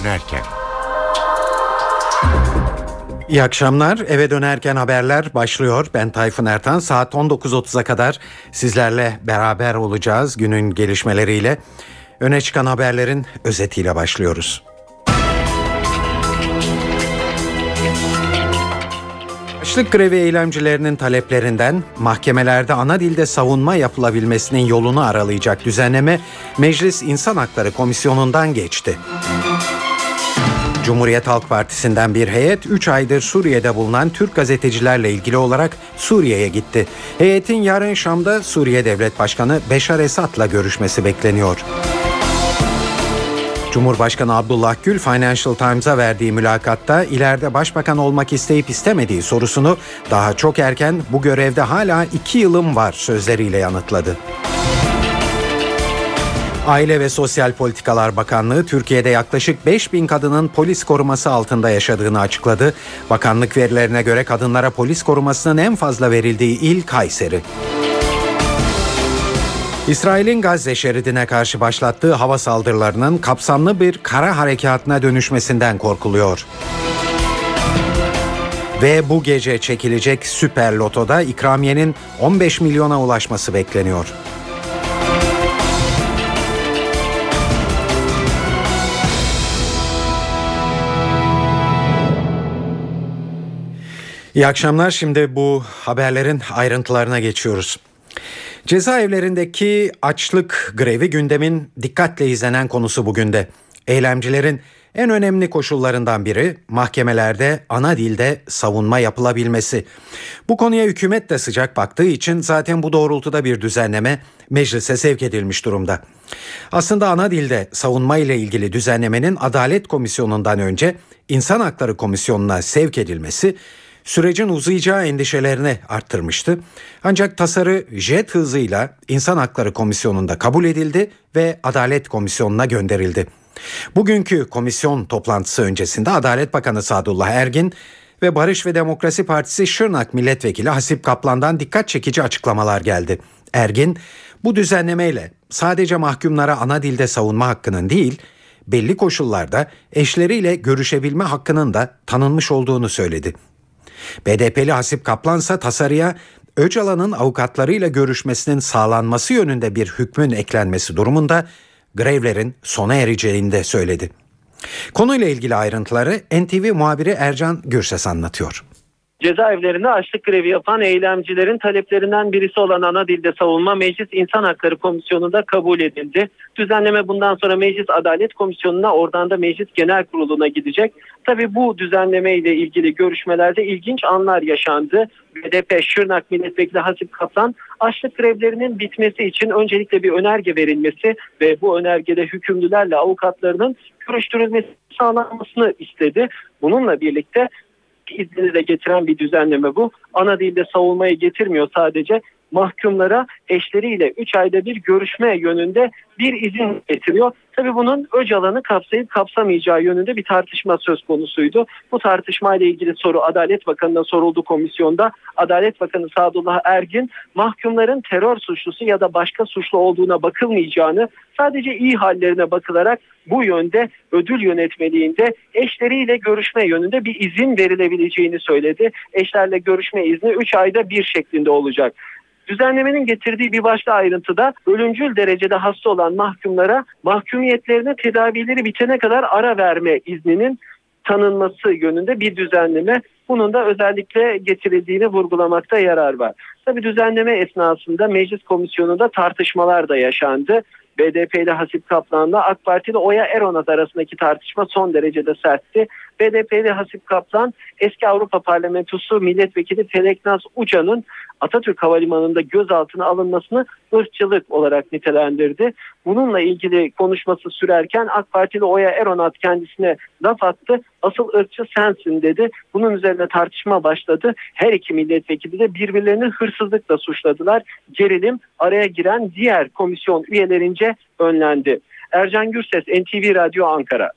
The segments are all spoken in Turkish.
dönerken. İyi akşamlar. Eve dönerken haberler başlıyor. Ben Tayfun Ertan. Saat 19.30'a kadar sizlerle beraber olacağız günün gelişmeleriyle. Öne çıkan haberlerin özetiyle başlıyoruz. Açlık grevi eylemcilerinin taleplerinden mahkemelerde ana dilde savunma yapılabilmesinin yolunu aralayacak düzenleme Meclis İnsan Hakları Komisyonu'ndan geçti. Cumhuriyet Halk Partisi'nden bir heyet 3 aydır Suriye'de bulunan Türk gazetecilerle ilgili olarak Suriye'ye gitti. Heyetin yarın Şam'da Suriye Devlet Başkanı Beşar Esad'la görüşmesi bekleniyor. Cumhurbaşkanı Abdullah Gül Financial Times'a verdiği mülakatta ileride başbakan olmak isteyip istemediği sorusunu daha çok erken bu görevde hala iki yılım var sözleriyle yanıtladı. Aile ve Sosyal Politikalar Bakanlığı Türkiye'de yaklaşık 5 bin kadının polis koruması altında yaşadığını açıkladı. Bakanlık verilerine göre kadınlara polis korumasının en fazla verildiği il Kayseri. İsrail'in Gazze şeridine karşı başlattığı hava saldırılarının kapsamlı bir kara harekatına dönüşmesinden korkuluyor. Ve bu gece çekilecek Süper Loto'da ikramiyenin 15 milyona ulaşması bekleniyor. İyi akşamlar. Şimdi bu haberlerin ayrıntılarına geçiyoruz. Cezaevlerindeki açlık grevi gündemin dikkatle izlenen konusu bugün de. Eylemcilerin en önemli koşullarından biri mahkemelerde ana dilde savunma yapılabilmesi. Bu konuya hükümet de sıcak baktığı için zaten bu doğrultuda bir düzenleme meclise sevk edilmiş durumda. Aslında ana dilde savunma ile ilgili düzenlemenin Adalet Komisyonu'ndan önce İnsan Hakları Komisyonu'na sevk edilmesi sürecin uzayacağı endişelerini arttırmıştı. Ancak tasarı jet hızıyla İnsan Hakları Komisyonu'nda kabul edildi ve Adalet Komisyonu'na gönderildi. Bugünkü komisyon toplantısı öncesinde Adalet Bakanı Sadullah Ergin ve Barış ve Demokrasi Partisi Şırnak Milletvekili Hasip Kaplan'dan dikkat çekici açıklamalar geldi. Ergin, bu düzenlemeyle sadece mahkumlara ana dilde savunma hakkının değil, belli koşullarda eşleriyle görüşebilme hakkının da tanınmış olduğunu söyledi. BDP'li Hasip Kaplan ise tasarıya Öcalan'ın avukatlarıyla görüşmesinin sağlanması yönünde bir hükmün eklenmesi durumunda grevlerin sona ereceğini de söyledi. Konuyla ilgili ayrıntıları NTV muhabiri Ercan Gürses anlatıyor. Cezaevlerinde açlık grevi yapan eylemcilerin taleplerinden birisi olan ana dilde savunma Meclis İnsan Hakları Komisyonu'nda kabul edildi. Düzenleme bundan sonra Meclis Adalet Komisyonu'na oradan da Meclis Genel Kurulu'na gidecek. Tabi bu düzenleme ile ilgili görüşmelerde ilginç anlar yaşandı. BDP Şırnak Milletvekili Hasip Kaplan açlık grevlerinin bitmesi için öncelikle bir önerge verilmesi ve bu önergede hükümlülerle avukatlarının görüştürülmesi sağlanmasını istedi. Bununla birlikte izni de getiren bir düzenleme bu. Ana dilde savunmayı getirmiyor sadece mahkumlara eşleriyle 3 ayda bir görüşme yönünde bir izin getiriyor. Tabi bunun Öcalan'ı kapsayıp kapsamayacağı yönünde bir tartışma söz konusuydu. Bu tartışmayla ilgili soru Adalet Bakanı'na soruldu komisyonda. Adalet Bakanı Sadullah Ergin mahkumların terör suçlusu ya da başka suçlu olduğuna bakılmayacağını sadece iyi hallerine bakılarak bu yönde ödül yönetmeliğinde eşleriyle görüşme yönünde bir izin verilebileceğini söyledi. Eşlerle görüşme izni 3 ayda bir şeklinde olacak. Düzenlemenin getirdiği bir başka ayrıntıda ölümcül derecede hasta olan mahkumlara mahkumiyetlerine tedavileri bitene kadar ara verme izninin tanınması yönünde bir düzenleme. Bunun da özellikle getirildiğini vurgulamakta yarar var. Tabi düzenleme esnasında meclis komisyonunda tartışmalar da yaşandı. BDP'li Hasip Kaplan'la AK Parti'de Oya Eronat arasındaki tartışma son derecede sertti. BDP'li Hasip Kaplan eski Avrupa Parlamentosu milletvekili Feleknaz Uca'nın Atatürk Havalimanı'nda gözaltına alınmasını ırkçılık olarak nitelendirdi. Bununla ilgili konuşması sürerken AK Partili Oya Eronat kendisine laf attı. Asıl ırkçı sensin dedi. Bunun üzerine tartışma başladı. Her iki milletvekili de birbirlerini hırsızlıkla suçladılar. Gerilim araya giren diğer komisyon üyelerince önlendi. Ercan Gürses, NTV Radyo Ankara.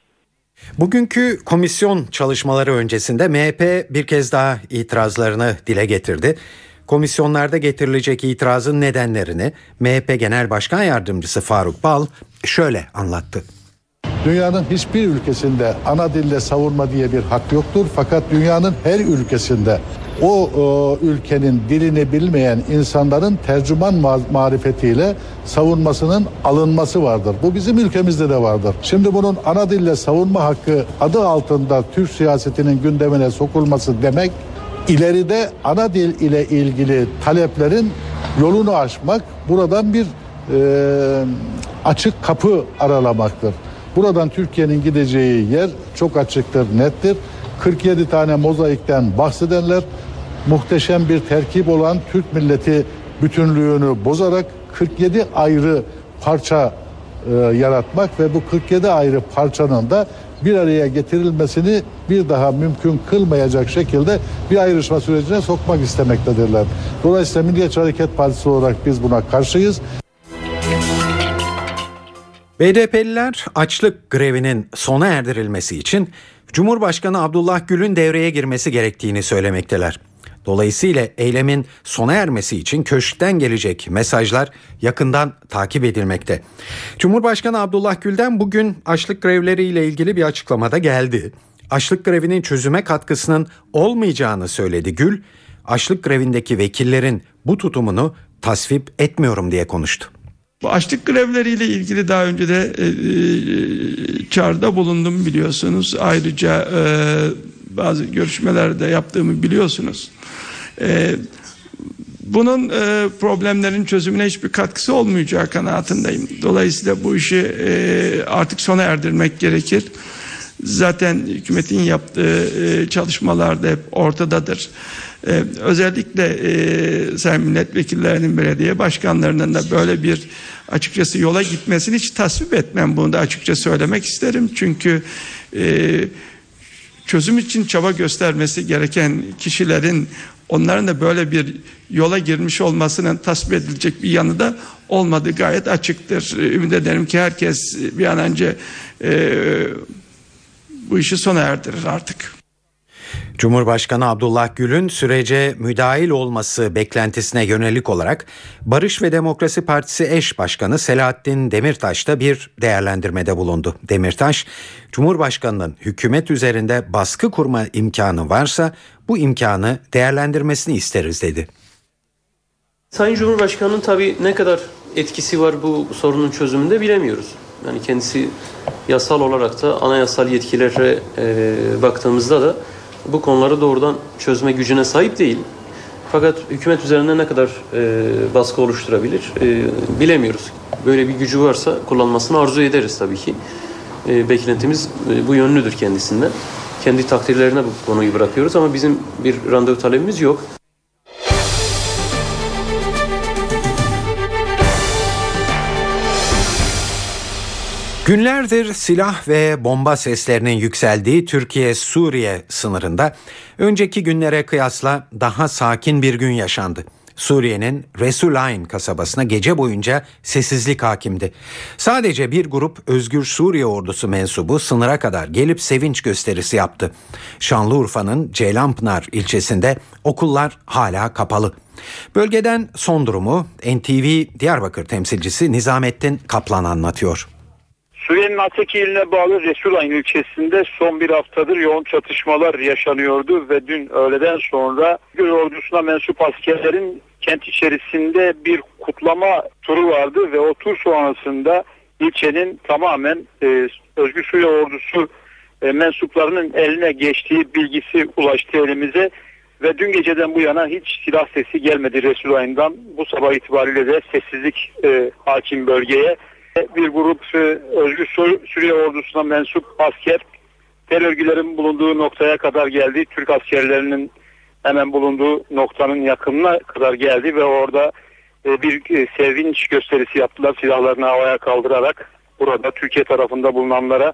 Bugünkü komisyon çalışmaları öncesinde MHP bir kez daha itirazlarını dile getirdi. Komisyonlarda getirilecek itirazın nedenlerini MHP Genel Başkan Yardımcısı Faruk Bal şöyle anlattı. Dünyanın hiçbir ülkesinde ana dille savunma diye bir hak yoktur. Fakat dünyanın her ülkesinde o, o ülkenin dilini bilmeyen insanların tercüman ma- marifetiyle savunmasının alınması vardır. Bu bizim ülkemizde de vardır. Şimdi bunun ana dille savunma hakkı adı altında Türk siyasetinin gündemine sokulması demek ileride ana dil ile ilgili taleplerin yolunu aşmak buradan bir e, açık kapı aralamaktır. Buradan Türkiye'nin gideceği yer çok açıktır, nettir. 47 tane mozaikten bahsedenler muhteşem bir terkip olan Türk milleti bütünlüğünü bozarak 47 ayrı parça e, yaratmak ve bu 47 ayrı parçanın da bir araya getirilmesini bir daha mümkün kılmayacak şekilde bir ayrışma sürecine sokmak istemektedirler. Dolayısıyla Milliyetçi Hareket Partisi olarak biz buna karşıyız. BDP'liler açlık grevinin sona erdirilmesi için Cumhurbaşkanı Abdullah Gül'ün devreye girmesi gerektiğini söylemekteler. Dolayısıyla eylemin sona ermesi için köşkten gelecek mesajlar yakından takip edilmekte. Cumhurbaşkanı Abdullah Gül'den bugün açlık grevleriyle ilgili bir açıklamada geldi. Açlık grevinin çözüme katkısının olmayacağını söyledi Gül. Açlık grevindeki vekillerin bu tutumunu tasvip etmiyorum diye konuştu. Bu açlık grevleriyle ilgili daha önce de e, e, çağrıda bulundum biliyorsunuz. Ayrıca e, bazı görüşmelerde yaptığımı biliyorsunuz. E, bunun e, problemlerin çözümüne hiçbir katkısı olmayacağı kanaatindeyim. Dolayısıyla bu işi e, artık sona erdirmek gerekir. Zaten hükümetin yaptığı e, çalışmalarda hep ortadadır. Ee, özellikle e, sayın milletvekillerinin belediye başkanlarının da böyle bir açıkçası yola gitmesini hiç tasvip etmem bunu da açıkça söylemek isterim. Çünkü e, çözüm için çaba göstermesi gereken kişilerin onların da böyle bir yola girmiş olmasının tasvip edilecek bir yanı da olmadığı gayet açıktır. Ümit ederim ki herkes bir an önce e, bu işi sona erdirir artık. Cumhurbaşkanı Abdullah Gül'ün sürece müdahil olması beklentisine yönelik olarak Barış ve Demokrasi Partisi eş başkanı Selahattin Demirtaş da bir değerlendirmede bulundu. Demirtaş, Cumhurbaşkanının hükümet üzerinde baskı kurma imkanı varsa bu imkanı değerlendirmesini isteriz dedi. Sayın Cumhurbaşkanı'nın tabii ne kadar etkisi var bu sorunun çözümünde bilemiyoruz. Yani kendisi yasal olarak da anayasal yetkilere e, baktığımızda da bu konuları doğrudan çözme gücüne sahip değil. Fakat hükümet üzerinde ne kadar e, baskı oluşturabilir e, bilemiyoruz. Böyle bir gücü varsa kullanmasını arzu ederiz tabii ki. E, beklentimiz e, bu yönlüdür kendisinden. Kendi takdirlerine bu konuyu bırakıyoruz ama bizim bir randevu talebimiz yok. Günlerdir silah ve bomba seslerinin yükseldiği Türkiye-Suriye sınırında önceki günlere kıyasla daha sakin bir gün yaşandı. Suriye'nin Resulayn kasabasına gece boyunca sessizlik hakimdi. Sadece bir grup Özgür Suriye ordusu mensubu sınıra kadar gelip sevinç gösterisi yaptı. Şanlıurfa'nın Ceylanpınar ilçesinde okullar hala kapalı. Bölgeden son durumu NTV Diyarbakır temsilcisi Nizamettin Kaplan anlatıyor. Suriye'nin Ateki iline bağlı Resulayn ilçesinde son bir haftadır yoğun çatışmalar yaşanıyordu ve dün öğleden sonra Gül ordusuna mensup askerlerin kent içerisinde bir kutlama turu vardı ve o tur sonrasında ilçenin tamamen e, Özgür Suriye ordusu e, mensuplarının eline geçtiği bilgisi ulaştı elimize ve dün geceden bu yana hiç silah sesi gelmedi Resulayn'dan. Bu sabah itibariyle de sessizlik e, hakim bölgeye bir grup e, Özgür Suriye ordusuna mensup asker terör örgülerin bulunduğu noktaya kadar geldi. Türk askerlerinin hemen bulunduğu noktanın yakınına kadar geldi ve orada e, bir e, sevinç gösterisi yaptılar silahlarını havaya kaldırarak. Burada Türkiye tarafında bulunanlara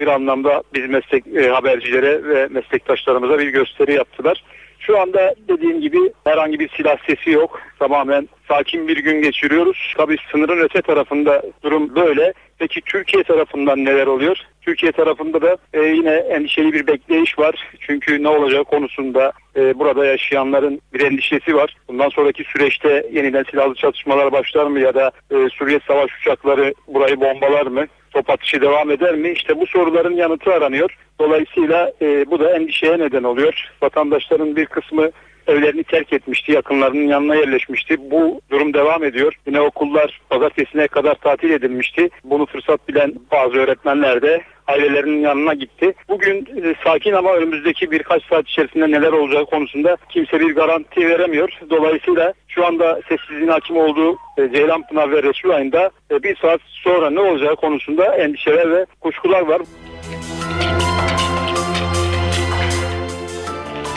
bir anlamda biz meslek habercilere ve meslektaşlarımıza bir gösteri yaptılar. Şu anda dediğim gibi herhangi bir silah sesi yok. Tamamen sakin bir gün geçiriyoruz. Tabii sınırın öte tarafında durum böyle. Peki Türkiye tarafından neler oluyor? Türkiye tarafında da e, yine endişeli bir bekleyiş var. Çünkü ne olacağı konusunda e, burada yaşayanların bir endişesi var. Bundan sonraki süreçte yeniden silahlı çatışmalar başlar mı ya da e, Suriye savaş uçakları burayı bombalar mı? Top atışı devam eder mi? İşte bu soruların yanıtı aranıyor. Dolayısıyla e, bu da endişeye neden oluyor. Vatandaşların bir kısmı evlerini terk etmişti, yakınlarının yanına yerleşmişti. Bu durum devam ediyor. Yine okullar pazartesine kadar tatil edilmişti. Bunu fırsat bilen bazı öğretmenler de ailelerinin yanına gitti. Bugün e, sakin ama önümüzdeki birkaç saat içerisinde neler olacağı konusunda kimse bir garanti veremiyor. Dolayısıyla şu anda sessizliğin hakim olduğu e, Ceylanpınar ve Resulayn'da e, bir saat sonra ne olacağı konusunda endişeler ve kuşkular var.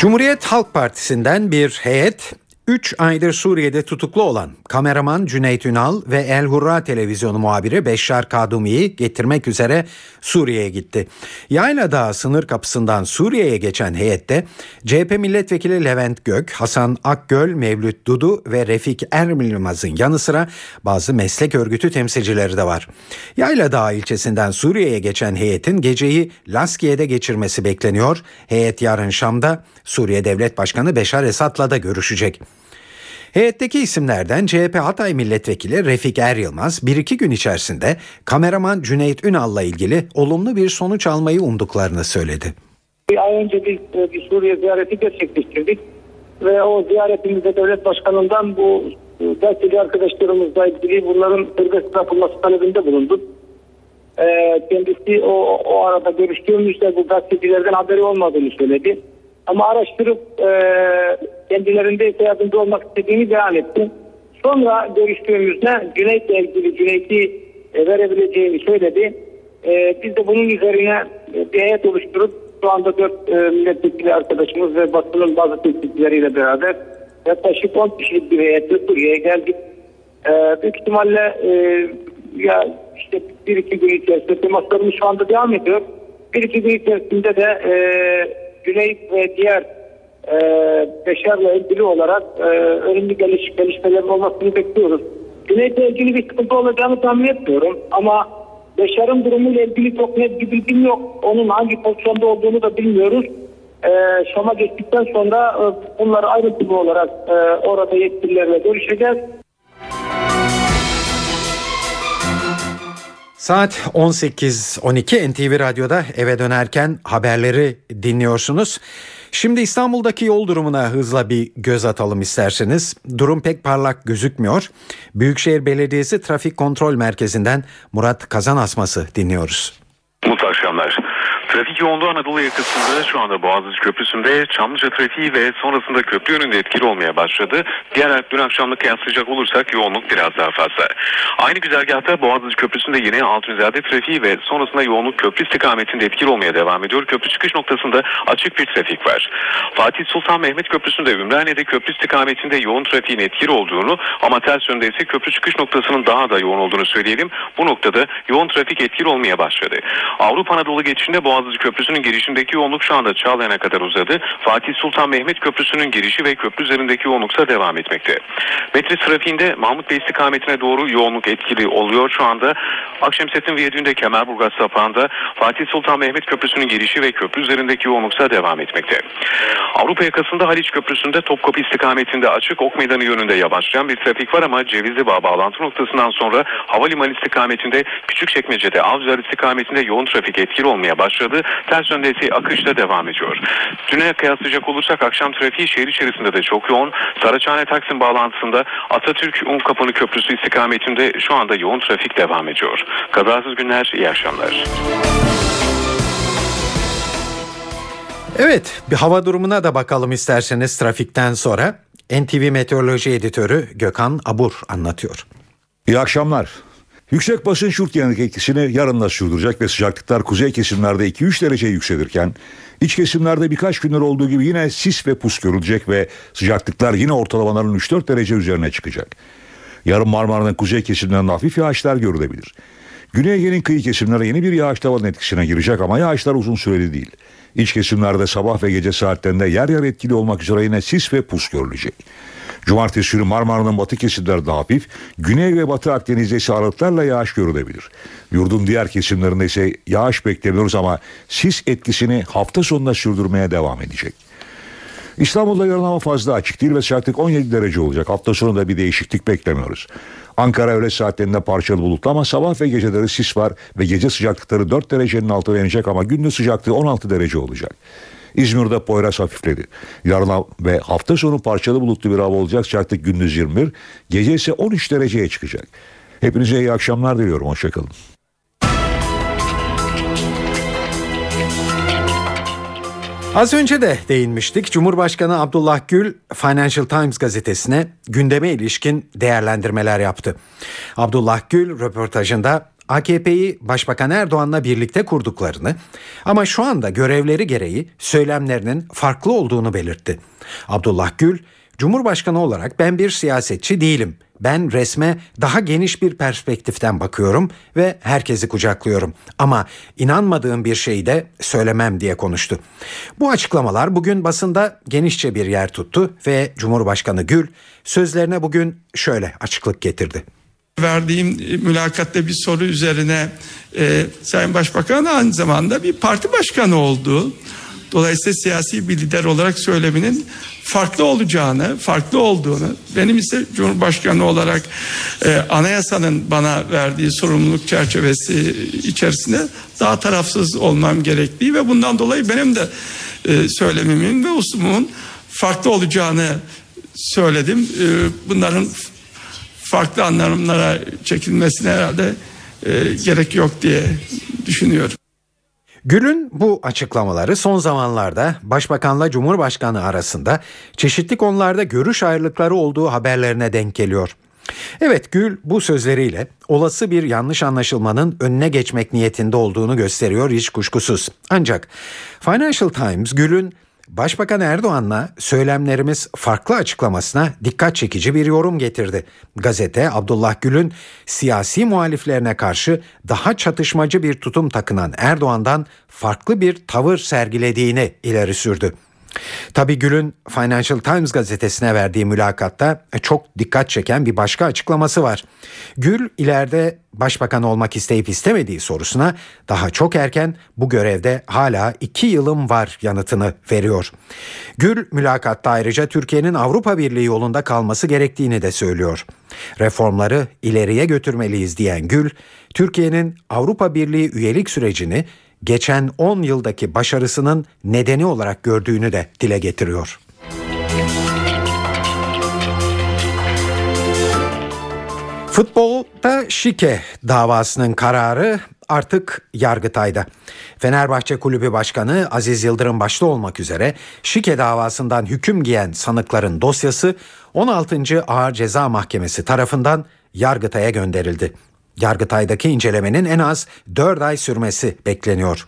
Cumhuriyet Halk Partisi'nden bir heyet 3 aydır Suriye'de tutuklu olan kameraman Cüneyt Ünal ve El Hurra televizyonu muhabiri Beşşar Kadumi'yi getirmek üzere Suriye'ye gitti. Yayla Dağı sınır kapısından Suriye'ye geçen heyette CHP milletvekili Levent Gök, Hasan Akgöl, Mevlüt Dudu ve Refik Ermilmaz'ın yanı sıra bazı meslek örgütü temsilcileri de var. Yayla Dağı ilçesinden Suriye'ye geçen heyetin geceyi Laskiye'de geçirmesi bekleniyor. Heyet yarın Şam'da Suriye Devlet Başkanı Beşar Esad'la da görüşecek. Heyetteki isimlerden CHP Hatay Milletvekili Refik Er Yılmaz bir iki gün içerisinde kameraman Cüneyt Ünal'la ilgili olumlu bir sonuç almayı umduklarını söyledi. Bir ay önce bir, bir Suriye ziyareti gerçekleştirdik ve o ziyaretimizde devlet başkanından bu e, gazeteci arkadaşlarımızla ilgili bunların serbest bırakılması talebinde bulunduk. Ee, kendisi o, o arada görüştüğümüzde bu gazetecilerden haberi olmadığını söyledi. Ama araştırıp e, kendilerinde yardımcı olmak istediğini beyan etti. Sonra görüştüğümüzde Cüneyt'le ilgili Cüneyt'i e, verebileceğini söyledi. E, biz de bunun üzerine e, bir heyet oluşturup şu anda dört e, milletvekili arkadaşımız ve basının bazı temsilcileriyle beraber yaklaşık 10 kişilik bir heyetle Suriye'ye geldik. E, büyük ihtimalle e, ya işte bir iki gün içerisinde temaslarımız şu anda devam ediyor. Bir iki gün içerisinde de e, Cüneyt ve diğer e, Beşer'le ilgili olarak e, önemli geliş, gelişmelerin olmasını bekliyoruz. Cüneyt'le ilgili bir sıkıntı olacağını tahmin etmiyorum ama Beşer'in durumuyla ilgili çok net bir bilgim yok. Onun hangi pozisyonda olduğunu da bilmiyoruz. E, Şam'a geçtikten sonra e, bunları ayrıntılı olarak e, orada yetkililerle görüşeceğiz. Saat 18.12 NTV Radyo'da eve dönerken haberleri dinliyorsunuz. Şimdi İstanbul'daki yol durumuna hızla bir göz atalım isterseniz. Durum pek parlak gözükmüyor. Büyükşehir Belediyesi Trafik Kontrol Merkezi'nden Murat Kazan Asması dinliyoruz. Mutlu akşamlar. Trafik yoğunluğu Anadolu yakasında şu anda Boğaziçi Köprüsü'nde Çamlıca trafiği ve sonrasında köprü yönünde etkili olmaya başladı. Diğer dün akşamlık kıyaslayacak olursak yoğunluk biraz daha fazla. Aynı güzergahta Boğaziçi Köprüsü'nde yine Altunizade trafiği ve sonrasında yoğunluk köprü istikametinde etkili olmaya devam ediyor. Köprü çıkış noktasında açık bir trafik var. Fatih Sultan Mehmet Köprüsü'nde Ümraniye'de köprü istikametinde yoğun trafiğin etkili olduğunu ama ters yönde ise köprü çıkış noktasının daha da yoğun olduğunu söyleyelim. Bu noktada yoğun trafik etkili olmaya başladı. Avrupa Anadolu geçişinde Boğaziçi Köprüsü'nün girişindeki yoğunluk şu anda Çağlayan'a kadar uzadı. Fatih Sultan Mehmet Köprüsü'nün girişi ve köprü üzerindeki yoğunluksa devam etmekte. Metris trafiğinde Mahmut Bey istikametine doğru yoğunluk etkili oluyor. Şu anda Akşemsettin Viyadüğü'nde Kemerburgaz sapağında Fatih Sultan Mehmet Köprüsü'nün girişi ve köprü üzerindeki yoğunluksa devam etmekte. Avrupa yakasında Haliç Köprüsü'nde Topkapı istikametinde açık Ok Meydanı yönünde yavaşlayan bir trafik var ama Cevizli Bağ bağlantı noktasından sonra havalimanı istikametinde Küçükçekmece'de Avcılar istikametinde yoğun trafik etkili olmaya başladı. Ters yönde akışta devam ediyor. Düne kıyaslayacak olursak akşam trafiği şehir içerisinde de çok yoğun. Saraçhane Taksim bağlantısında Atatürk Unkapanı Köprüsü istikametinde şu anda yoğun trafik devam ediyor. Kazasız günler, iyi akşamlar. Evet bir hava durumuna da bakalım isterseniz trafikten sonra. NTV Meteoroloji Editörü Gökhan Abur anlatıyor. İyi akşamlar. Yüksek basınç yurt yanık etkisini yarın da sürdürecek ve sıcaklıklar kuzey kesimlerde 2-3 derece yükselirken iç kesimlerde birkaç gündür olduğu gibi yine sis ve pus görülecek ve sıcaklıklar yine ortalamaların 3-4 derece üzerine çıkacak. Yarın Marmara'nın kuzey kesimlerinde hafif yağışlar görülebilir. Güney Ege'nin kıyı kesimleri yeni bir yağış tavanın etkisine girecek ama yağışlar uzun süreli değil. İç kesimlerde sabah ve gece saatlerinde yer yer etkili olmak üzere yine sis ve pus görülecek. Cumartesi günü Marmara'nın batı kesimlerinde hafif, güney ve batı Akdeniz'de ise aralıklarla yağış görülebilir. Yurdun diğer kesimlerinde ise yağış beklemiyoruz ama sis etkisini hafta sonunda sürdürmeye devam edecek. İstanbul'da yarın hava fazla açık değil ve sıcaklık 17 derece olacak. Hafta sonunda bir değişiklik beklemiyoruz. Ankara öğle saatlerinde parçalı bulutlu ama sabah ve geceleri sis var ve gece sıcaklıkları 4 derecenin altına inecek ama gündüz sıcaklığı 16 derece olacak. İzmir'de Poyraz hafifledi. Yarın ve hafta sonu parçalı bulutlu bir hava olacak. Sıcaklık gündüz 21, gece ise 13 dereceye çıkacak. Hepinize iyi akşamlar diliyorum. Hoşçakalın. Az önce de değinmiştik. Cumhurbaşkanı Abdullah Gül Financial Times gazetesine gündeme ilişkin değerlendirmeler yaptı. Abdullah Gül röportajında AKP'yi Başbakan Erdoğan'la birlikte kurduklarını ama şu anda görevleri gereği söylemlerinin farklı olduğunu belirtti. Abdullah Gül, Cumhurbaşkanı olarak ben bir siyasetçi değilim. Ben resme daha geniş bir perspektiften bakıyorum ve herkesi kucaklıyorum. Ama inanmadığım bir şeyi de söylemem diye konuştu. Bu açıklamalar bugün basında genişçe bir yer tuttu ve Cumhurbaşkanı Gül sözlerine bugün şöyle açıklık getirdi verdiğim mülakatta bir soru üzerine e, Sayın Başbakan aynı zamanda bir parti başkanı oldu. Dolayısıyla siyasi bir lider olarak söyleminin farklı olacağını, farklı olduğunu, benim ise Cumhurbaşkanı olarak e, anayasanın bana verdiği sorumluluk çerçevesi içerisinde daha tarafsız olmam gerektiği ve bundan dolayı benim de e, söylemimin ve uslumumun farklı olacağını söyledim. E, bunların farklı anlamlara çekilmesine herhalde e, gerek yok diye düşünüyorum. Gül'ün bu açıklamaları son zamanlarda Başbakanla Cumhurbaşkanı arasında çeşitli konularda görüş ayrılıkları olduğu haberlerine denk geliyor. Evet Gül bu sözleriyle olası bir yanlış anlaşılmanın önüne geçmek niyetinde olduğunu gösteriyor hiç kuşkusuz. Ancak Financial Times Gül'ün Başbakan Erdoğan'la söylemlerimiz farklı açıklamasına dikkat çekici bir yorum getirdi. Gazete Abdullah Gül'ün siyasi muhaliflerine karşı daha çatışmacı bir tutum takınan Erdoğan'dan farklı bir tavır sergilediğini ileri sürdü. Tabi Gül'ün Financial Times gazetesine verdiği mülakatta çok dikkat çeken bir başka açıklaması var. Gül ileride başbakan olmak isteyip istemediği sorusuna daha çok erken bu görevde hala iki yılım var yanıtını veriyor. Gül mülakatta ayrıca Türkiye'nin Avrupa Birliği yolunda kalması gerektiğini de söylüyor. Reformları ileriye götürmeliyiz diyen Gül, Türkiye'nin Avrupa Birliği üyelik sürecini geçen 10 yıldaki başarısının nedeni olarak gördüğünü de dile getiriyor. Futbolda şike davasının kararı artık Yargıtay'da. Fenerbahçe Kulübü Başkanı Aziz Yıldırım başta olmak üzere şike davasından hüküm giyen sanıkların dosyası 16. Ağır Ceza Mahkemesi tarafından Yargıtay'a gönderildi. Yargıtay'daki incelemenin en az 4 ay sürmesi bekleniyor.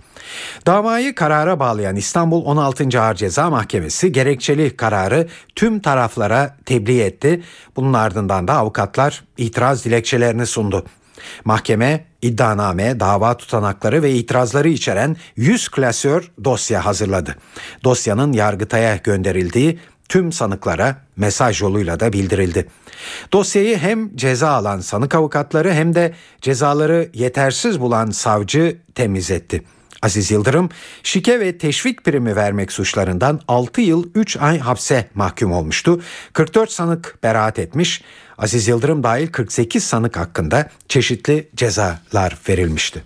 Davayı karara bağlayan İstanbul 16. Ağır Ceza Mahkemesi gerekçeli kararı tüm taraflara tebliğ etti. Bunun ardından da avukatlar itiraz dilekçelerini sundu. Mahkeme iddianame, dava tutanakları ve itirazları içeren 100 klasör dosya hazırladı. Dosyanın Yargıtay'a gönderildiği tüm sanıklara mesaj yoluyla da bildirildi. Dosyayı hem ceza alan sanık avukatları hem de cezaları yetersiz bulan savcı temizletti. Aziz Yıldırım şike ve teşvik primi vermek suçlarından 6 yıl 3 ay hapse mahkum olmuştu. 44 sanık beraat etmiş. Aziz Yıldırım dahil 48 sanık hakkında çeşitli cezalar verilmişti.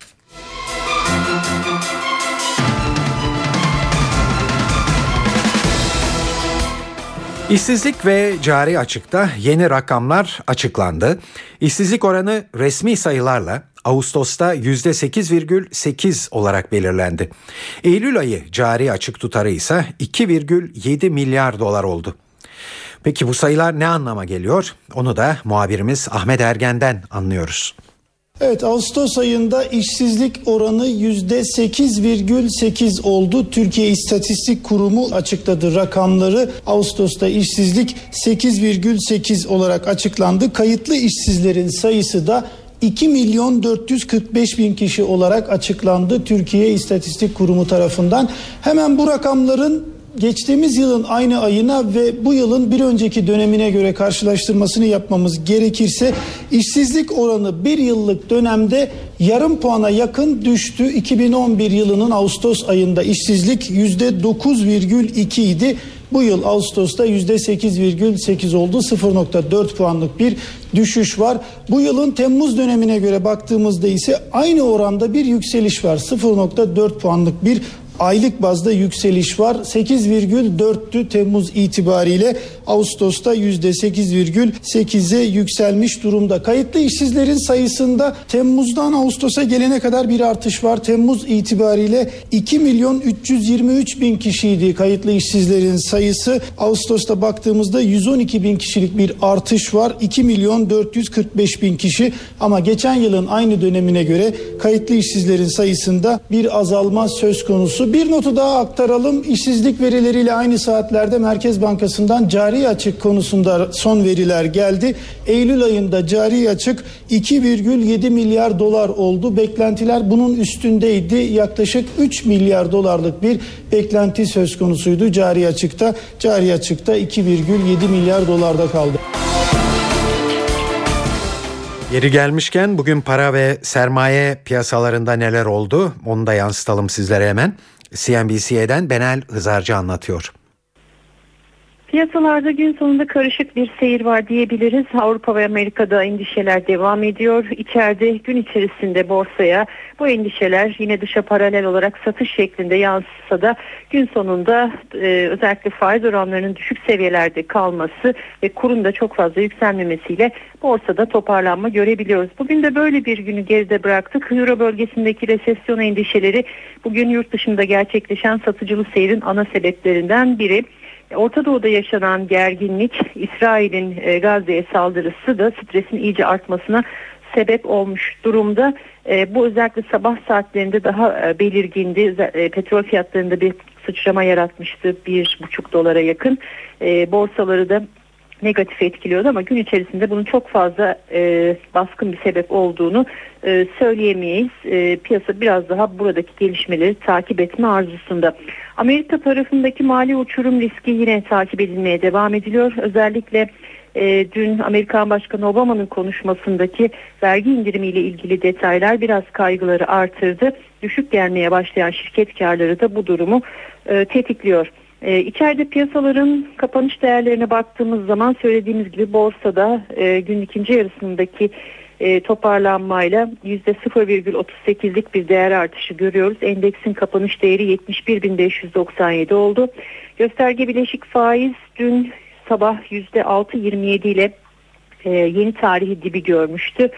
İşsizlik ve cari açıkta yeni rakamlar açıklandı. İşsizlik oranı resmi sayılarla Ağustos'ta %8,8 olarak belirlendi. Eylül ayı cari açık tutarı ise 2,7 milyar dolar oldu. Peki bu sayılar ne anlama geliyor? Onu da muhabirimiz Ahmet Ergen'den anlıyoruz. Evet Ağustos ayında işsizlik oranı yüzde 8,8 oldu. Türkiye İstatistik Kurumu açıkladı rakamları. Ağustos'ta işsizlik 8,8 olarak açıklandı. Kayıtlı işsizlerin sayısı da 2 milyon 445 bin kişi olarak açıklandı Türkiye İstatistik Kurumu tarafından. Hemen bu rakamların geçtiğimiz yılın aynı ayına ve bu yılın bir önceki dönemine göre karşılaştırmasını yapmamız gerekirse işsizlik oranı bir yıllık dönemde yarım puana yakın düştü. 2011 yılının Ağustos ayında işsizlik yüzde 9,2 idi. Bu yıl Ağustos'ta %8,8 oldu. 0.4 puanlık bir düşüş var. Bu yılın Temmuz dönemine göre baktığımızda ise aynı oranda bir yükseliş var. 0.4 puanlık bir aylık bazda yükseliş var. 8,4'tü Temmuz itibariyle Ağustos'ta %8,8'e yükselmiş durumda. Kayıtlı işsizlerin sayısında Temmuz'dan Ağustos'a gelene kadar bir artış var. Temmuz itibariyle 2 milyon 323 bin kişiydi kayıtlı işsizlerin sayısı. Ağustos'ta baktığımızda 112 bin kişilik bir artış var. 2 milyon 445 bin kişi ama geçen yılın aynı dönemine göre kayıtlı işsizlerin sayısında bir azalma söz konusu. Bir notu daha aktaralım. İşsizlik verileriyle aynı saatlerde Merkez Bankası'ndan cari açık konusunda son veriler geldi. Eylül ayında cari açık 2,7 milyar dolar oldu. Beklentiler bunun üstündeydi. Yaklaşık 3 milyar dolarlık bir beklenti söz konusuydu cari açıkta. Cari açıkta 2,7 milyar dolarda kaldı. Yeri gelmişken bugün para ve sermaye piyasalarında neler oldu onu da yansıtalım sizlere hemen. CNBC'den Benel Hızarcı anlatıyor. Piyasalarda gün sonunda karışık bir seyir var diyebiliriz. Avrupa ve Amerika'da endişeler devam ediyor. İçeride gün içerisinde borsaya bu endişeler yine dışa paralel olarak satış şeklinde yansısa da gün sonunda e, özellikle faiz oranlarının düşük seviyelerde kalması ve kurun da çok fazla yükselmemesiyle borsada toparlanma görebiliyoruz. Bugün de böyle bir günü geride bıraktık. Euro bölgesindeki resesyon endişeleri bugün yurt dışında gerçekleşen satıcılı seyrin ana sebeplerinden biri. Orta Doğu'da yaşanan gerginlik, İsrail'in e, Gazze'ye saldırısı da stresin iyice artmasına sebep olmuş durumda. E, bu özellikle sabah saatlerinde daha e, belirgindi. petrol fiyatlarında bir sıçrama yaratmıştı. Bir buçuk dolara yakın. borsaları da negatif etkiliyordu ama gün içerisinde bunun çok fazla e, baskın bir sebep olduğunu e, söyleyemeyiz. E, piyasa biraz daha buradaki gelişmeleri takip etme arzusunda. Amerika tarafındaki mali uçurum riski yine takip edilmeye devam ediliyor. Özellikle e, dün Amerikan Başkanı Obama'nın konuşmasındaki vergi indirimiyle ilgili detaylar biraz kaygıları artırdı. Düşük gelmeye başlayan şirket karları da bu durumu e, tetikliyor. E, içeride piyasaların kapanış değerlerine baktığımız zaman söylediğimiz gibi borsada e, gün ikinci yarısındaki e, toparlanmayla %0,38'lik bir değer artışı görüyoruz. Endeksin kapanış değeri 71.597 oldu. Gösterge bileşik faiz dün sabah %6.27 ile e, yeni tarihi dibi görmüştü.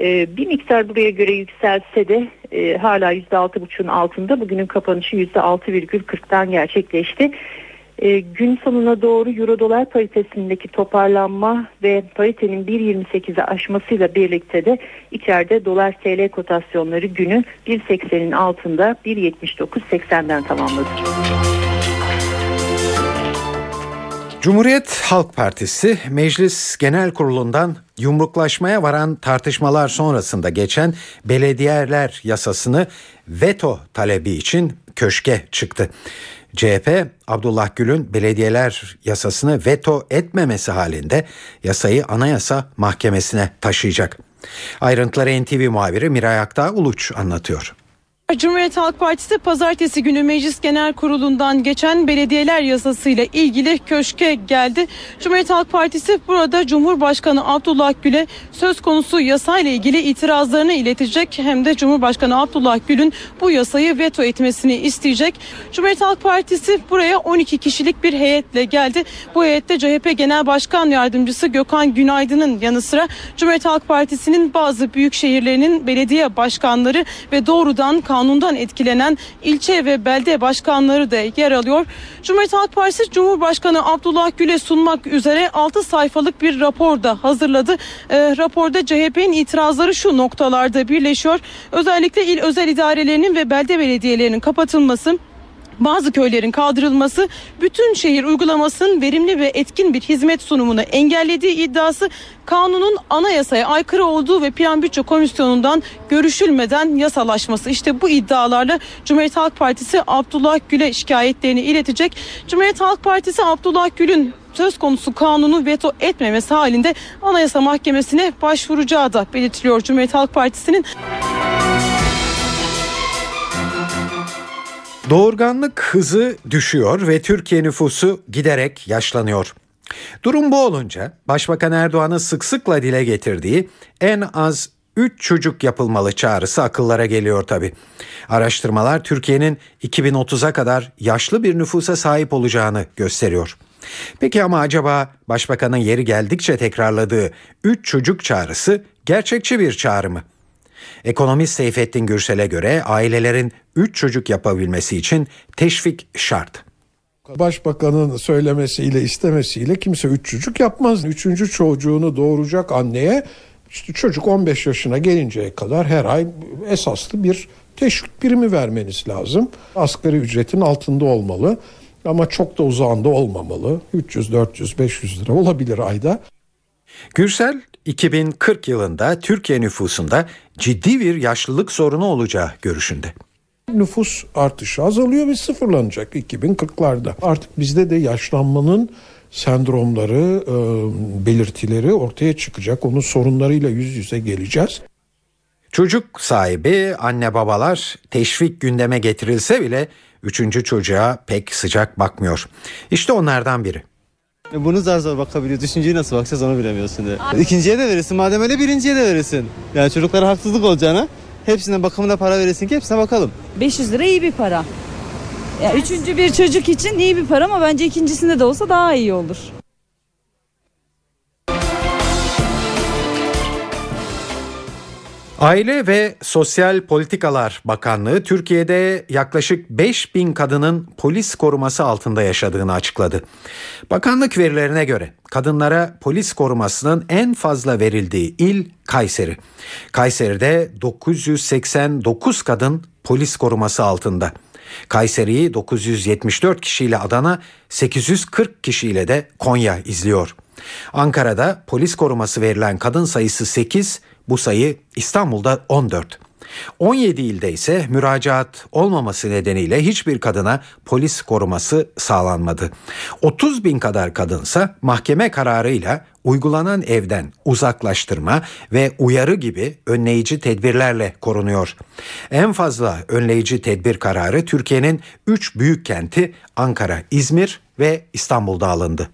E, bir miktar buraya göre yükselse de e, hala %6.5'un altında. Bugünün kapanışı %6,40'dan gerçekleşti. E, gün sonuna doğru euro dolar paritesindeki toparlanma ve paritenin 1.28'e aşmasıyla birlikte de içeride dolar TL kotasyonları günü 1.80'in altında 1.79.80'den tamamladı. Cumhuriyet Halk Partisi Meclis Genel Kurulu'ndan yumruklaşmaya varan tartışmalar sonrasında geçen belediyeler yasasını veto talebi için köşke çıktı. CHP Abdullah Gül'ün belediyeler yasasını veto etmemesi halinde yasayı Anayasa Mahkemesi'ne taşıyacak. Ayrıntıları NTV muhabiri Miray Aktağ Uluç anlatıyor. Cumhuriyet Halk Partisi pazartesi günü Meclis Genel Kurulu'ndan geçen belediyeler yasasıyla ilgili köşke geldi. Cumhuriyet Halk Partisi burada Cumhurbaşkanı Abdullah Gül'e söz konusu yasayla ilgili itirazlarını iletecek hem de Cumhurbaşkanı Abdullah Gül'ün bu yasayı veto etmesini isteyecek. Cumhuriyet Halk Partisi buraya 12 kişilik bir heyetle geldi. Bu heyette CHP Genel Başkan Yardımcısı Gökhan Günaydın'ın yanı sıra Cumhuriyet Halk Partisi'nin bazı büyük şehirlerinin belediye başkanları ve doğrudan kanundan etkilenen ilçe ve belde başkanları da yer alıyor. Cumhuriyet Halk Partisi Cumhurbaşkanı Abdullah Gül'e sunmak üzere 6 sayfalık bir rapor da hazırladı. E, raporda CHP'nin itirazları şu noktalarda birleşiyor. Özellikle il özel idarelerinin ve belde belediyelerinin kapatılması bazı köylerin kaldırılması bütün şehir uygulamasının verimli ve etkin bir hizmet sunumunu engellediği iddiası kanunun anayasaya aykırı olduğu ve Plan Bütçe Komisyonu'ndan görüşülmeden yasalaşması. İşte bu iddialarla Cumhuriyet Halk Partisi Abdullah Gül'e şikayetlerini iletecek. Cumhuriyet Halk Partisi Abdullah Gül'ün söz konusu kanunu veto etmemesi halinde Anayasa Mahkemesi'ne başvuracağı da belirtiliyor Cumhuriyet Halk Partisi'nin. Doğurganlık hızı düşüyor ve Türkiye nüfusu giderek yaşlanıyor. Durum bu olunca Başbakan Erdoğan'ın sık sıkla dile getirdiği en az 3 çocuk yapılmalı çağrısı akıllara geliyor tabi. Araştırmalar Türkiye'nin 2030'a kadar yaşlı bir nüfusa sahip olacağını gösteriyor. Peki ama acaba Başbakanın yeri geldikçe tekrarladığı 3 çocuk çağrısı gerçekçi bir çağrı mı? Ekonomist Seyfettin Gürsel'e göre ailelerin 3 çocuk yapabilmesi için teşvik şart. Başbakanın söylemesiyle istemesiyle kimse üç çocuk yapmaz. Üçüncü çocuğunu doğuracak anneye işte çocuk 15 yaşına gelinceye kadar her ay esaslı bir teşvik birimi vermeniz lazım. Asgari ücretin altında olmalı ama çok da uzağında olmamalı. 300, 400, 500 lira olabilir ayda. Gürsel 2040 yılında Türkiye nüfusunda ciddi bir yaşlılık sorunu olacağı görüşünde. Nüfus artışı azalıyor ve sıfırlanacak 2040'larda. Artık bizde de yaşlanmanın sendromları, e, belirtileri ortaya çıkacak. Onun sorunlarıyla yüz yüze geleceğiz. Çocuk sahibi anne babalar teşvik gündeme getirilse bile üçüncü çocuğa pek sıcak bakmıyor. İşte onlardan biri. Bunu zar zor bakabiliyor. Üçüncüyü nasıl bakacağız onu bilemiyorsun de. İkinciye de verirsin. Madem öyle birinciye de verirsin. Yani çocuklara haksızlık olacağına hepsine bakımına para verirsin ki hepsine bakalım. 500 lira iyi bir para. Ya üçüncü bir çocuk için iyi bir para ama bence ikincisinde de olsa daha iyi olur. Aile ve Sosyal Politikalar Bakanlığı Türkiye'de yaklaşık 5 bin kadının polis koruması altında yaşadığını açıkladı. Bakanlık verilerine göre kadınlara polis korumasının en fazla verildiği il Kayseri. Kayseri'de 989 kadın polis koruması altında. Kayseri'yi 974 kişiyle Adana, 840 kişiyle de Konya izliyor. Ankara'da polis koruması verilen kadın sayısı 8, bu sayı İstanbul'da 14. 17 ilde ise müracaat olmaması nedeniyle hiçbir kadına polis koruması sağlanmadı. 30 bin kadar kadınsa mahkeme kararıyla uygulanan evden uzaklaştırma ve uyarı gibi önleyici tedbirlerle korunuyor. En fazla önleyici tedbir kararı Türkiye'nin 3 büyük kenti Ankara, İzmir ve İstanbul'da alındı.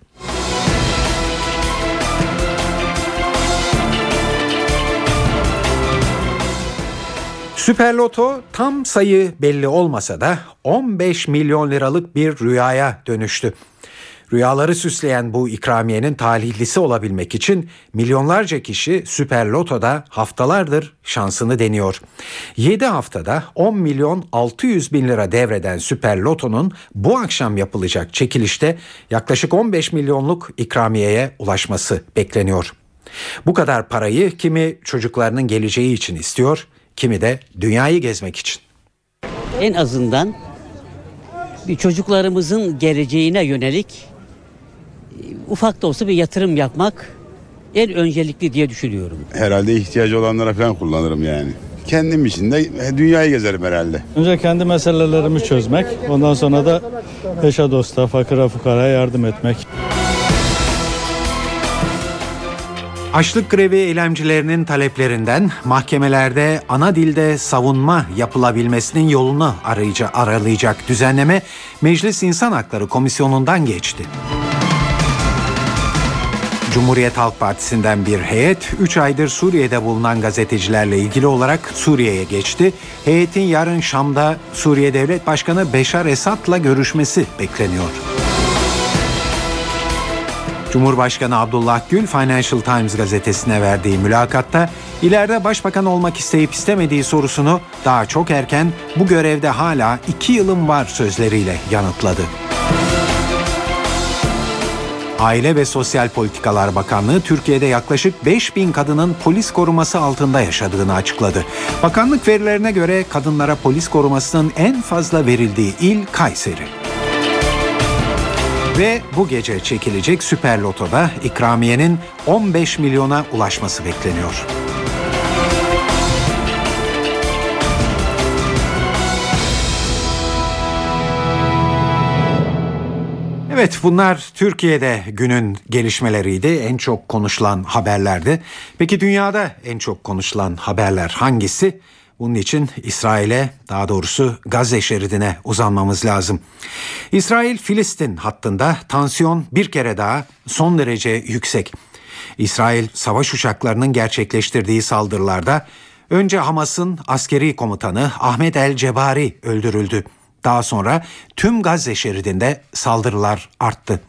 Süper Loto tam sayı belli olmasa da 15 milyon liralık bir rüyaya dönüştü. Rüyaları süsleyen bu ikramiyenin talihlisi olabilmek için milyonlarca kişi Süper Loto'da haftalardır şansını deniyor. 7 haftada 10 milyon 600 bin lira devreden Süper Loto'nun bu akşam yapılacak çekilişte yaklaşık 15 milyonluk ikramiyeye ulaşması bekleniyor. Bu kadar parayı kimi çocuklarının geleceği için istiyor, kimi de dünyayı gezmek için. En azından bir çocuklarımızın geleceğine yönelik e, ufak da olsa bir yatırım yapmak en öncelikli diye düşünüyorum. Herhalde ihtiyacı olanlara falan kullanırım yani. Kendim için de dünyayı gezerim herhalde. Önce kendi meselelerimi çözmek, ondan sonra da eşe dosta, fakire fukaraya yardım etmek. Açlık grevi eylemcilerinin taleplerinden mahkemelerde ana dilde savunma yapılabilmesinin yolunu arayıcı, aralayacak düzenleme Meclis İnsan Hakları Komisyonu'ndan geçti. Cumhuriyet Halk Partisi'nden bir heyet 3 aydır Suriye'de bulunan gazetecilerle ilgili olarak Suriye'ye geçti. Heyetin yarın Şam'da Suriye Devlet Başkanı Beşar Esad'la görüşmesi bekleniyor. Cumhurbaşkanı Abdullah Gül Financial Times gazetesine verdiği mülakatta ileride başbakan olmak isteyip istemediği sorusunu daha çok erken bu görevde hala iki yılım var sözleriyle yanıtladı. Aile ve Sosyal Politikalar Bakanlığı Türkiye'de yaklaşık 5 bin kadının polis koruması altında yaşadığını açıkladı. Bakanlık verilerine göre kadınlara polis korumasının en fazla verildiği il Kayseri. Ve bu gece çekilecek Süper Loto'da ikramiyenin 15 milyona ulaşması bekleniyor. Evet bunlar Türkiye'de günün gelişmeleriydi. En çok konuşulan haberlerdi. Peki dünyada en çok konuşulan haberler hangisi? Bunun için İsrail'e daha doğrusu Gazze şeridine uzanmamız lazım. İsrail-Filistin hattında tansiyon bir kere daha son derece yüksek. İsrail savaş uçaklarının gerçekleştirdiği saldırılarda önce Hamas'ın askeri komutanı Ahmet El Cebari öldürüldü. Daha sonra tüm Gazze şeridinde saldırılar arttı.